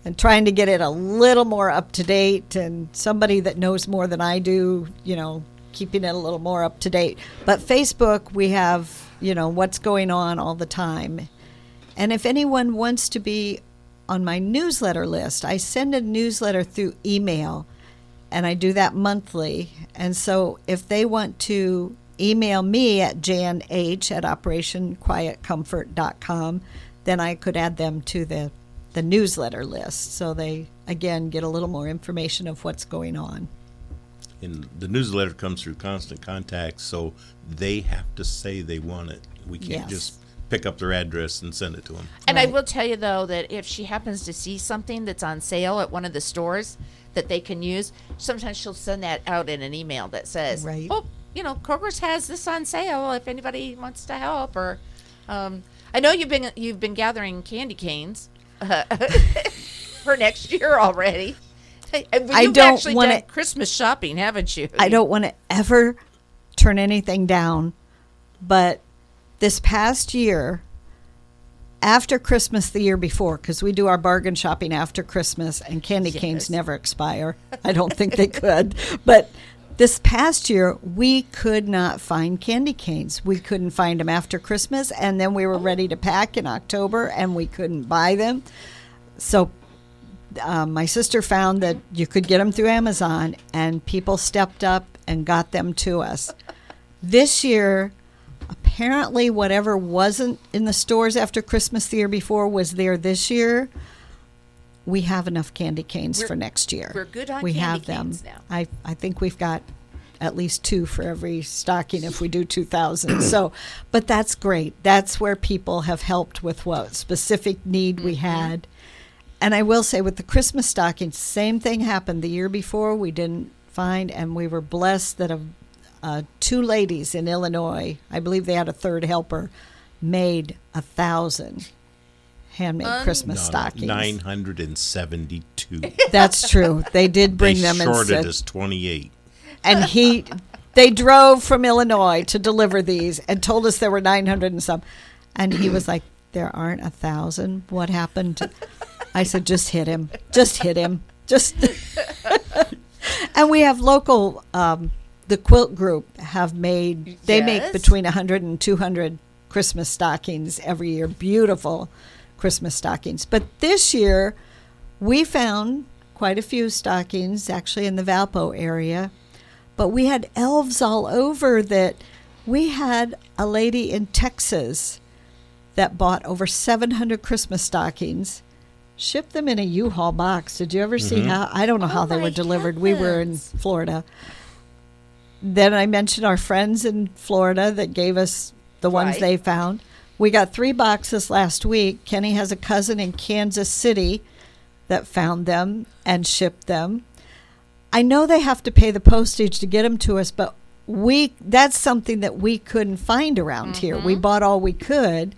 and trying to get it a little more up to date and somebody that knows more than I do, you know, keeping it a little more up to date. But Facebook, we have, you know, what's going on all the time. And if anyone wants to be on my newsletter list, I send a newsletter through email and I do that monthly. And so if they want to email me at jan h at operationquietcomfort.com, then I could add them to the, the newsletter list. So they, again, get a little more information of what's going on. And the newsletter comes through constant contact, so they have to say they want it. We can't Yes. just pick up their address and send it to them. And I will tell you though that if she happens to see something that's on sale at one of the stores that they can use, sometimes she'll send that out in an email that says, Right. "Oh, you know, Kroger's has this on sale if anybody wants to help." Or, um, I know you've been you've been gathering candy canes uh, for next year already. Hey, I don't wanna- done Christmas shopping, haven't you? I don't want to ever turn anything down, but this past year, after Christmas the year before, because we do our bargain shopping after Christmas and candy canes never expire. I don't think they could. But This past year, we could not find candy canes. We couldn't find them after Christmas, and then we were ready to pack in October, and we couldn't buy them. So, um, my sister found that you could get them through Amazon, and people stepped up and got them to us. This year, apparently, whatever wasn't in the stores after Christmas the year before was there this year. We have enough candy canes We're- for next year. we're good on we candy have them. canes now. I I think we've got at least two for every stocking if we do 2000 so but that's great that's where people have helped with what specific need we had and i will say with the christmas stockings same thing happened the year before we didn't find and we were blessed that a, uh, two ladies in illinois i believe they had a third helper made a thousand handmade christmas stockings. Nine hundred and seventy-two. that's true. They did bring they them and shorted said, us twenty-eight. and he they drove from Illinois to deliver these and told us there were 900 and some. And he was like there aren't a thousand? What happened I said just hit him. Just hit him. Just and we have local um, the quilt group have made they make between 100 and 200 Christmas stockings every year. Beautiful Christmas stockings but this year we found quite a few stockings actually in the Valpo area, but we had elves all over that we had a lady in Texas that bought over 700 Christmas stockings, shipped them in a U-Haul box. Did you ever see mm-hmm. how? I don't know how Oh they were delivered. We were in. Florida. Then I mentioned our friends in Florida that gave us the ones Right. they found. We got three boxes last week. Kenny has a cousin in Kansas City that found them and shipped them. I know they have to pay the postage to get them to us, but we that's something that we couldn't find around here. We mm-hmm. bought all we could,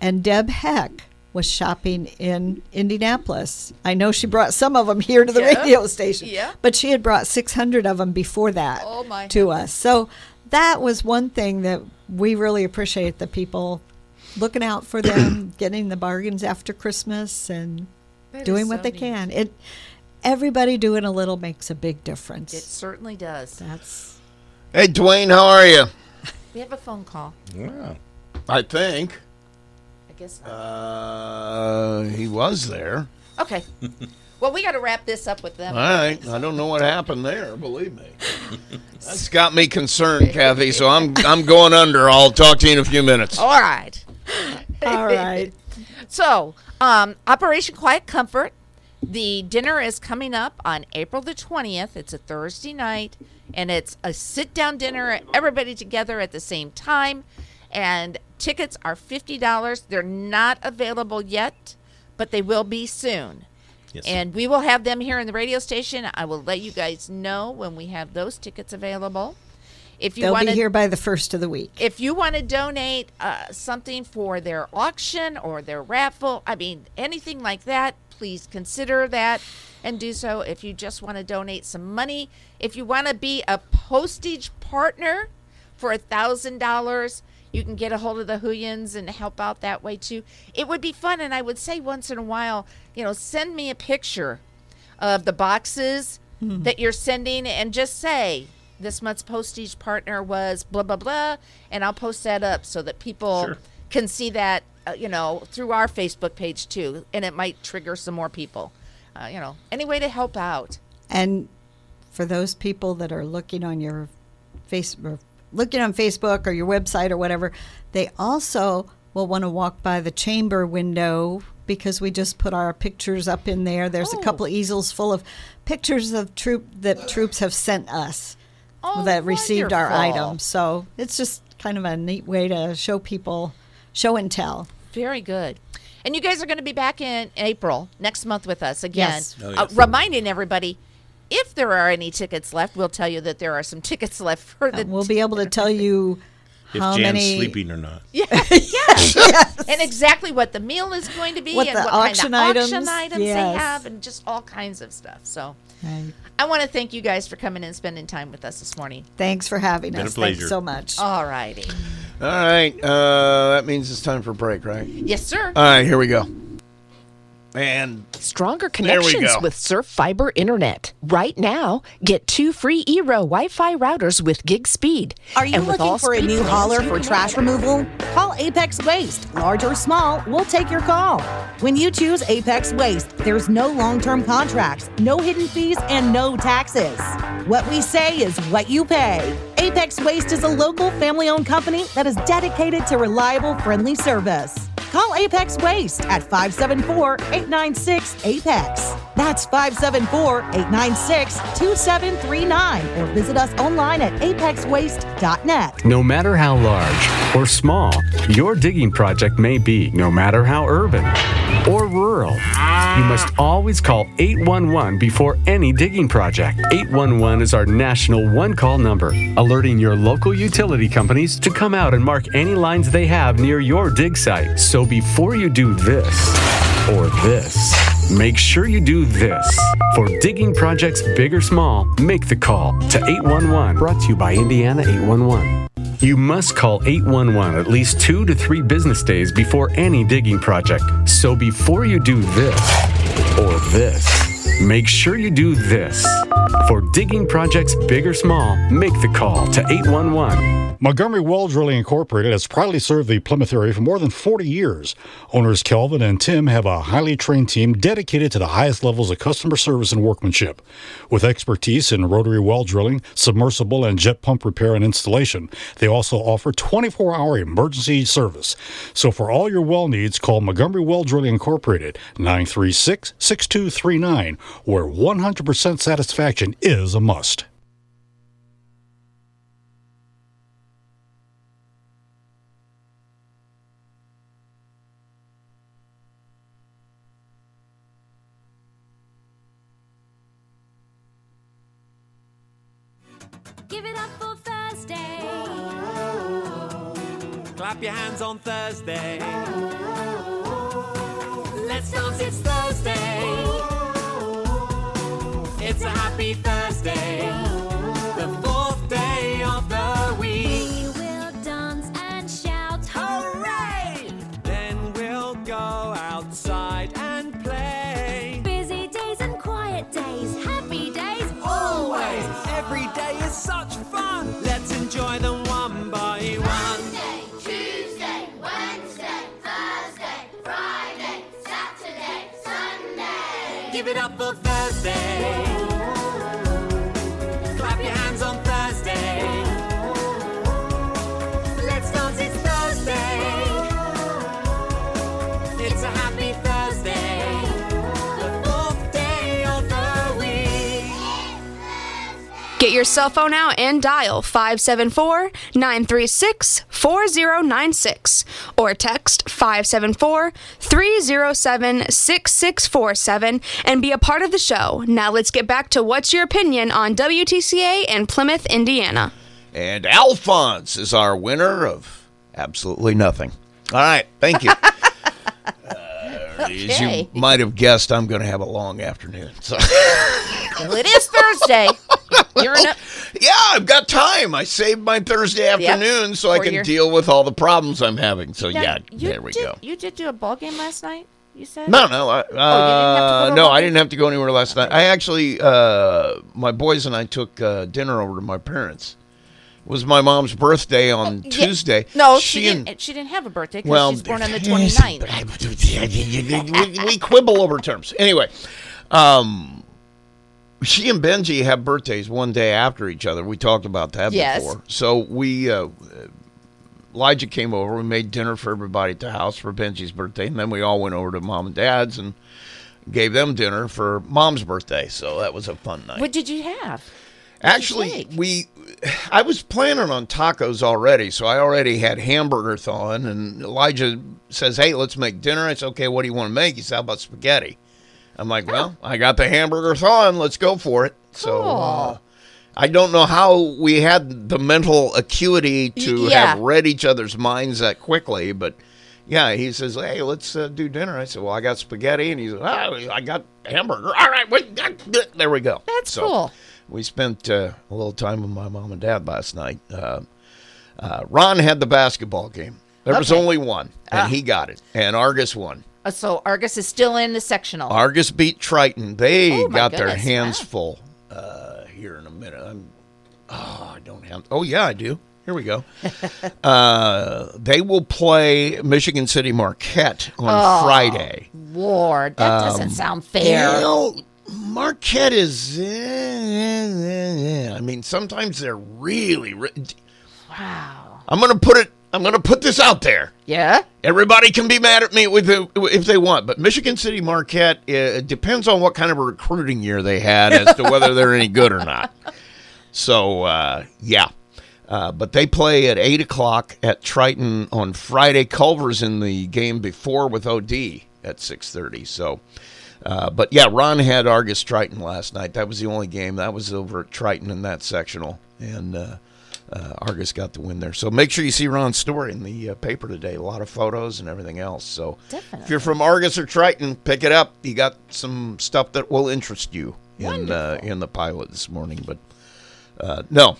and Deb Heck was shopping in Indianapolis. I know she brought some of them here to the Yeah. radio station, Yeah. but she had brought 600 of them before that Oh, to us. So that was one thing that we really appreciate the people looking out for them, getting the bargains after Christmas and That is doing what so they neat. can. It everybody doing a little makes a big difference. It certainly does. That's Hey, Dwayne, how are you? We have a phone call. Yeah, I think. I guess not. Uh, he was there. Okay. Well, we got to wrap this up with them. All right. I don't know what happened there. Believe me. That's got me concerned, Kathy. So I'm I'm going under. I'll talk to you in a few minutes. All right. All right. So, um, Operation Quiet Comfort. The dinner is coming up on April the 20th. It's a Thursday night, and it's a sit down dinner, everybody together at the same time. And tickets are $50. They're not available yet, but they will be soon. Yes. And we will have them here in the radio station. I will let you guys know when we have those tickets available. If you They'll want be here by the first of the week. if you want to donate uh, something for their auction or their raffle, I mean, anything like that, please consider that and do so. If you just want to donate some money, if you want to be a postage partner for a thousand dollars, you can get a hold of the Huyans and help out that way too. It would be fun, and I would say once in a while, you know, send me a picture of the boxes that you're sending and just say this month's postage partner was blah blah blah and i'll post that up so that people Sure. can see that uh, you know through our facebook page too and it might trigger some more people uh, you know any way to help out And for those people that are looking on your face or looking on Facebook or your website or whatever, they also will want to walk by the chamber window because we just put our pictures up in there. There's a Oh. couple of easels full of pictures of troop that troops have sent us Oh, that received our wonderful. items. So it's just kind of a neat way to show people show and tell. Very good. And you guys are going to be back in April next month with us again. Yes. Oh, Uh, reminding everybody, if there are any tickets left, we'll tell you that there are some tickets left for the. And we'll be able to tell you If how Jan's many sleeping or not. Yes. Yes. and exactly what the meal is going to be, What and the what auction kind of items, auction items they have, and just all kinds of stuff. So, Right. I want to thank you guys for coming and spending time with us this morning. Thanks for having Been a us. Thanks pleasure. so much. All righty. All right. Uh, that means it's time for break, right? Yes, sir. All right. Here we go. And Stronger connections with Surf Fiber Internet. Right now, get two free Eero Wi-Fi routers with gig speed. Are you And looking for a new hauler for trash removal? Call Apex Waste. Large or small, we'll take your call. When you choose Apex Waste, there's no long term contracts, no hidden fees, and no taxes. What we say is what you pay. Apex Waste is a local family owned company that is dedicated to reliable, friendly service. Call Apex Waste at 574 896 Apex. That's 574 896 2739 or visit us online at apexwaste.net. No matter how large or small your digging project may be, no matter how urban or rural, you must always call 811 before any digging project. 811 is our national one call number, alerting your local utility companies to come out and mark any lines they have near your dig site. So before you do this or this, make sure you do this. For digging projects big or small, make the call to 811. Brought to you by Indiana 811. You must call 811 at least two to three business days before any digging project. So before you do this or this, make sure you do this. For digging projects big or small, make the call to 811. Montgomery Well Drilling Incorporated has proudly served the Plymouth area for more than 40 years. Owners Kelvin and Tim have a highly trained team dedicated to the highest levels of customer service and workmanship. With expertise in rotary well drilling, submersible, and jet pump repair and installation, they also offer 24 hour emergency service. So for all your well needs, call Montgomery Well Drilling Incorporated 936 6239, where 100% satisfaction is a must. Give it up for Thursday. Clap your hands on Thursday. Let's dance, it's Thursday. It's a happy Thursday. Your cell phone out and dial 574 936 4096 or text 574 307 6647 and be a part of the show. Now let's get back to what's your opinion on WTCA and Plymouth, Indiana. And Alphonse is our winner of absolutely nothing. All right, thank you. Uh, As you might have guessed, I'm going to have a long afternoon. So, Well, it is Thursday. You're in a, yeah, I've got time. I saved my Thursday afternoon so I can your- deal with all the problems I'm having. So, Now, yeah, there we did, go. You did do a ball game last night. You said No, no, I, uh, Oh, you didn't have to go no, I didn't have to go anywhere last night. I actually, uh, my boys and I took uh, dinner over to my parents. Was my mom's birthday on Yeah. Tuesday. No, she, and didn't. She didn't have a birthday because Well, she's born on the 29th. we, we quibble over terms. Anyway, um, she and Benji have birthdays one day after each other. We talked about that Yes. before. So we, uh, Elijah came over. We made dinner for everybody at the house for Benji's birthday, and then we all went over to mom and dad's and gave them dinner for mom's birthday. So that was a fun night. What did you have? Actually, we I was planning on tacos already, so I already had hamburger thawing. And Elijah says, "Hey, let's make dinner." I said, "Okay, what do you want to make?" He said, "How about spaghetti?" I'm like, "Well, I got the hamburger thawing. Let's go for it." So. Uh, I don't know how we had the mental acuity to Y- yeah. have read each other's minds that quickly, but yeah, he says, "Hey, let's uh, do dinner." I said, "Well, I got spaghetti," and he said, "Oh, I got hamburger." All right, wait, there we go. That's So, cool. We spent uh, a little time with my mom and dad last night. Uh, uh, Ron had the basketball game. There was Okay. only one, and Ah. he got it. And Argos won. Uh, So Argos is still in the sectional. Argos beat Triton. They Oh, my got their goodness, hands wow. full uh, here in a minute. I'm, oh, I don't have. Oh yeah, I do. Here we go. uh, they will play Michigan City Marquette on Oh, Friday. Lord, that doesn't Um, sound fair. Marquette is. eh, eh, eh, I mean, sometimes they're really. re- wow. I'm going to put it. I'm to put this out there. Yeah. Everybody can be mad at me with it if they want, but Michigan City Marquette uh, it depends on what kind of a recruiting year they had as to whether they're any good or not. So uh, yeah, uh, but they play at eight o'clock at Triton on Friday. Culver's in the game before with OD at six thirty. So. Uh, but yeah, Ron had Argos Triton last night. That was the only game. That was over at Triton in that sectional, and uh, uh, Argos got the win there. So make sure you see Ron's story in the uh, paper today. A lot of photos and everything else. So if you're from Argos or Triton, pick it up. You got some stuff that will interest you in uh, in the pilot this morning. But uh, no,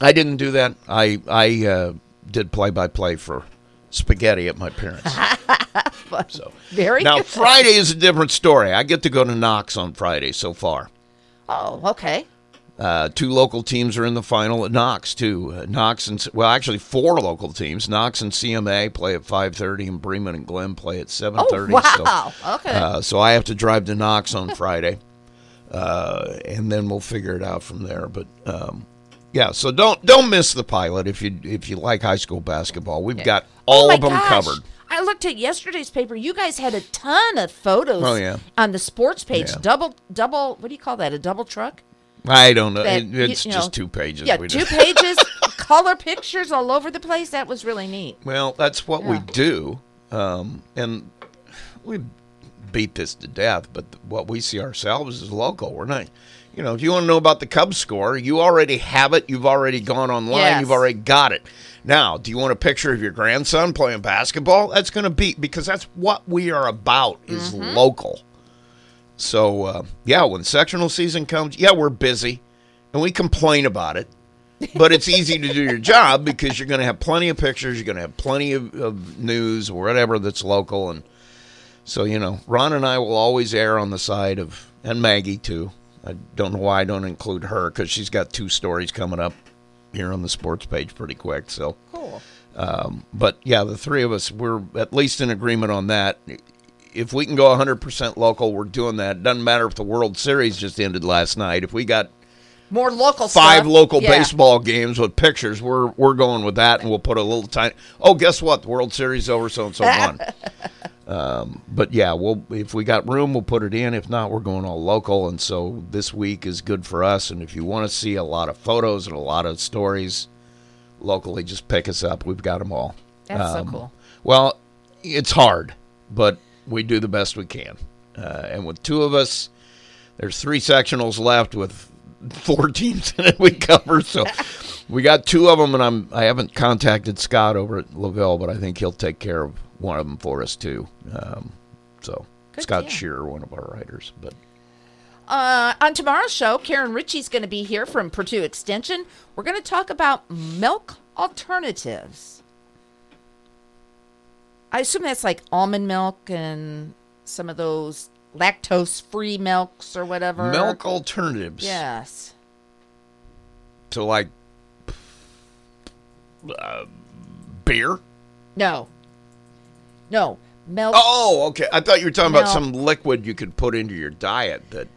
I didn't do that. I I uh, did play by play for spaghetti at my parents. so Very now good. Friday is a different story. I get to go to Knox on Friday so far. Oh, okay. Uh, two local teams are in the final at Knox too. Uh, Knox and well, actually four local teams. Knox and CMA play at five thirty, and Bremen and Glen play at seven thirty. Oh, wow. Okay. Uh, so I have to drive to Knox on Friday, uh, and then we'll figure it out from there. But um, yeah, so don't don't miss the pilot if you if you like high school basketball. We've got all oh of them gosh. covered. I looked at yesterday's paper. You guys had a ton of photos Oh, yeah. on the sports page. Yeah. Double, double. What do you call that? A double truck? I don't know. That, It- it's you just know, two pages. Yeah, two pages, color pictures all over the place. That was really neat. Well, that's what we do, um, and we beat this to death. But what we see ourselves is local. We're not, you know, if you want to know about the Cubs score, you already have it. You've already gone online. Yes. You've already got it. Now, do you want a picture of your grandson playing basketball? That's going to be because that's what we are about is Mm-hmm. local. So uh, yeah, when sectional season comes, yeah, we're busy, and we complain about it. But it's easy to do your job because you're going to have plenty of pictures, you're going to have plenty of, of news or whatever that's local, and so you know, Ron and I will always err on the side of, and Maggie too. I don't know why I don't include her because she's got two stories coming up here on the sports page pretty quick. So Cool. um, but yeah, the three of us, we're at least in agreement on that. If we can go 100% local, we're doing that. Doesn't matter if the World Series just ended last night. If we got More local five stuff. local Yeah. baseball games with pictures, we're we're going with that, and we'll put a little tiny. Oh, guess what? The World Series over, so and so won. Um, but yeah, we'll if we got room, we'll put it in. If not, we're going all local, and so this week is good for us. And if you want to see a lot of photos and a lot of stories locally, just pick us up. We've got them all. That's so Um, cool. Well, it's hard, but we do the best we can. Uh, and with two of us, there's three sectionals left with four teams in it we cover. So we got two of them, and I'm I haven't contacted Scott over at LaVille, but I think he'll take care of one of them for us too. Um, so Good Scott deal. Shearer, one of our writers, but Uh, on tomorrow's show, Karen Ritchie's going to be here from Purdue Extension. We're going to talk about milk alternatives. I assume that's like almond milk and some of those lactose-free milks or whatever. milk alternatives. Yes. So like uh, beer. No. No. Milk. Oh, okay. I thought you were talking about some liquid you could put into your diet. That.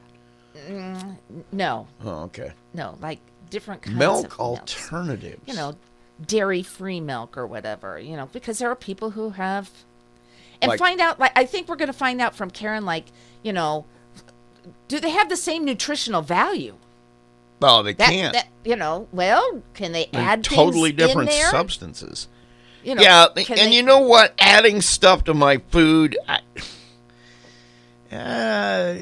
Mm, no. Oh, okay. No. Like different kinds Milk of milks. alternatives. you know, dairy free milk or whatever, you know, because there are people who have and Like- find out like I think we're going to find out from Karen like, you know, do they have the same nutritional value? Well, they That, can't. that you know, well, can they They're add totally different in there? substances. You know, yeah, and they- you know what? Adding stuff to my food, I, uh,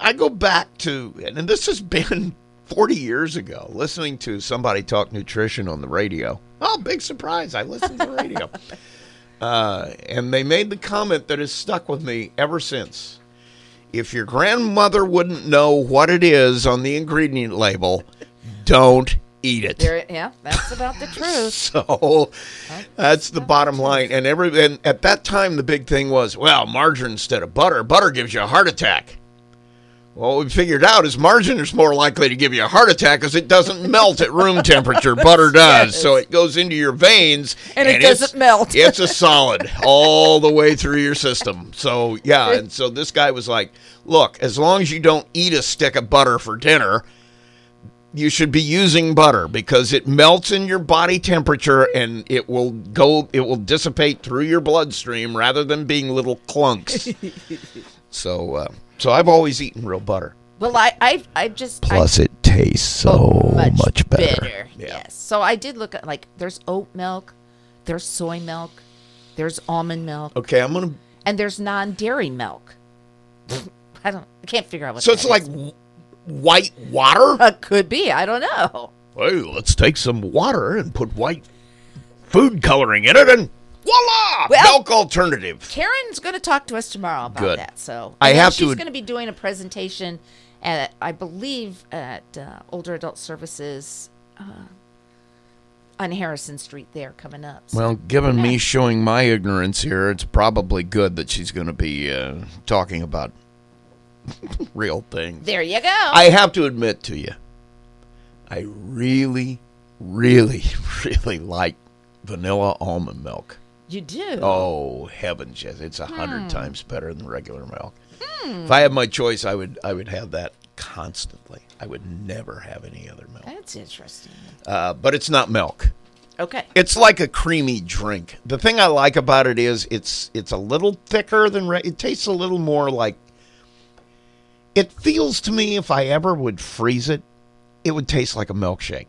I go back to, and this has been 40 years ago, listening to somebody talk nutrition on the radio. Oh, big surprise. I listened to the radio. uh, and they made the comment that has stuck with me ever since. If your grandmother wouldn't know what it is on the ingredient label, don't eat it. There, yeah, that's about the truth. So that's the bottom line. And every and at that time the big thing was, well, margarine instead of butter. Butter gives you a heart attack. Well, what we figured out is margarine is more likely to give you a heart attack because it doesn't melt at room temperature. Butter does, so it goes into your veins And it doesn't melt. it's a solid all the way through your system. So yeah, and so this guy was like, "Look, as long as you don't eat a stick of butter for dinner, you should be using butter because it melts in your body temperature and it will go it will dissipate through your bloodstream rather than being little clunks." so uh, so I've always eaten real butter. Well, I, I, I just I- Plus, it tastes so much, much, better. bitter. Yes. So I did look at like there's oat milk, there's soy milk, there's almond milk, Okay, I'm gonna. and there's non-dairy milk. I don't. I can't figure out what. So it's that like is. w- white water. Uh, could be. I don't know. Hey, let's take some water and put white food coloring in it, and voila, Well- milk alternative. Karen's going to talk to us tomorrow about Good. that. So I then have she's to ad- going to be doing a presentation at, I believe, at uh, Older Adult Services uh, on Harrison Street. There coming up. So- Well, given me showing my ignorance here, it's probably good that she's going to be uh, talking about real things. there you go. I have to admit to you, I really, really, really like vanilla almond milk. You do. Oh heavens, yes, it's a hundred Hmm. times better than regular milk. Hmm. If I had my choice, I would I would have that constantly. I would never have any other milk. That's interesting. Uh, but it's not milk. Okay. It's like a creamy drink. The thing I like about it is it's it's a little thicker than re- it tastes a little more like. It feels to me if I ever would freeze it, it would taste like a milkshake.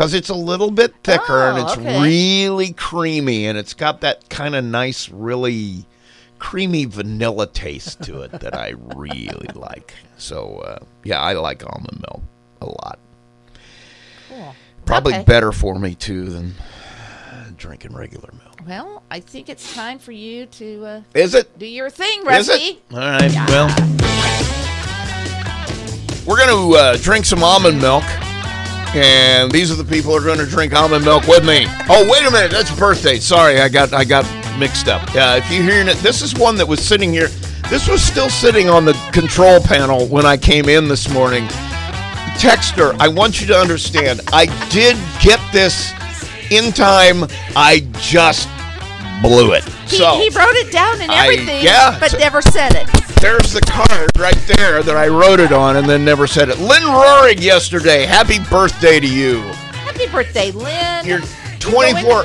Because it's a little bit thicker and Oh, it's okay. really creamy and it's got that kind of nice, really creamy vanilla taste to it that I really like. So uh, yeah, I like almond milk a lot. Cool. Probably Okay. better for me too than drinking regular milk. Well, I think it's time for you to uh, Is it? do your thing, Is Rusty. it? All right. Well, we're going to uh, drink some almond milk. And these are the people who are going to drink almond milk with me. Oh, wait a minute. That's birthday. Sorry, I got I got mixed up. Uh, if you're hearing it, this is one that was sitting here. This was still sitting on the control panel when I came in this morning. Texter, I want you to understand. I did get this in time. I just blew it. He, so he wrote it down and I- everything, yeah, but so- never said it. there's the card right there that I wrote it on and then never said it. Lynn Roaring yesterday. Happy birthday to you. Happy birthday, Lynn. You're Go in the 24,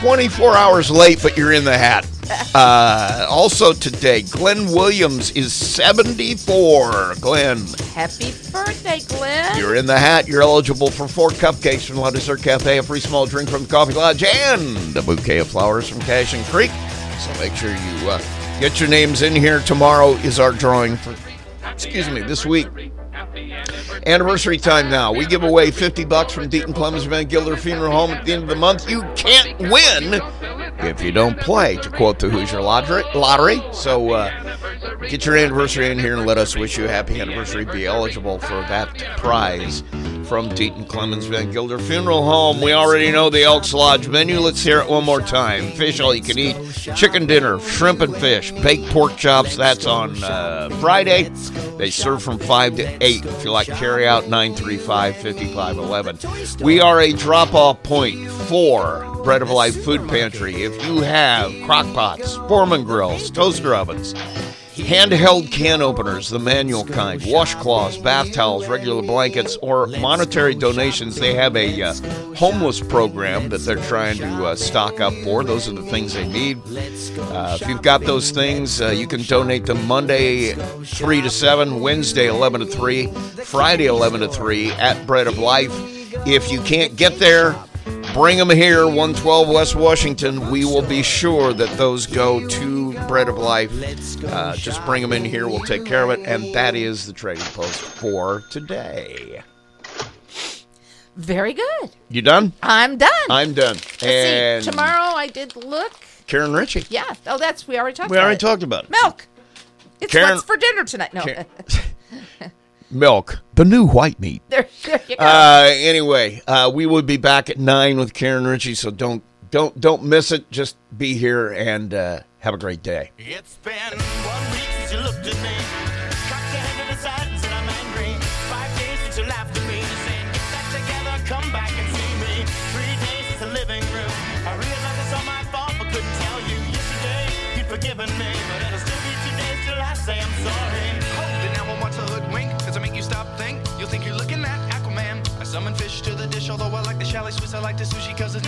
24 hours late, but you're in the hat. Uh, also today, Glenn Williams is 74. Glenn, Happy birthday, Glenn. you're in the hat. You're eligible for four cupcakes from La Dessert Cafe, a free small drink from the Coffee Lodge, and a bouquet of flowers from Cashin Creek. So make sure you uh, get your names in here. Tomorrow is our drawing for, excuse me, this week. Anniversary time now. We give away 50 bucks from Deaton Clemens Van Gilder Funeral Home at the end of the month. You can't win if you don't play, to quote the Hoosier Lottery. So uh, get your anniversary in here and let us wish you a happy anniversary. Be eligible for that prize from Deaton Clemens Van Gilder Funeral Home. We already know the Elks Lodge menu. Let's hear it one more time. Fish all you can eat, chicken dinner, shrimp and fish, baked pork chops. That's on uh, Friday. They serve from 5 to 8. If you like carry out, 935 5511. We are a drop off point for Bread of Life Food Pantry. If you have crock pots, Foreman grills, toaster ovens, handheld can openers, the manual kind, washcloths, bath towels, regular blankets, or monetary donations. They have a uh, homeless program that they're trying to uh, stock up for. Those are the things they need. Uh, if you've got those things, uh, you can donate them Monday 3 to 7, Wednesday 11 to 3, Friday 11 to 3 at Bread of Life. If you can't get there, bring them here, 112 West Washington. We will be sure that those go to Bread of Life. Uh, just bring them in here. We'll take care of it. And that is the trading post for today. Very good. You done? I'm done. I'm done. Let's and see. Tomorrow I did look. Karen Ritchie. Yeah. Oh, that's we already talked We about already it. talked about it. Milk. It's Karen- what's for dinner tonight. No. Karen- milk, the new white meat. There, there you go. Uh, anyway, uh, we will be back at nine with Karen Ritchie, so don't don't don't miss it. Just be here and uh, have a great day. It's been one week since you looked at me. Chalet Swiss, I like the sushi cause it's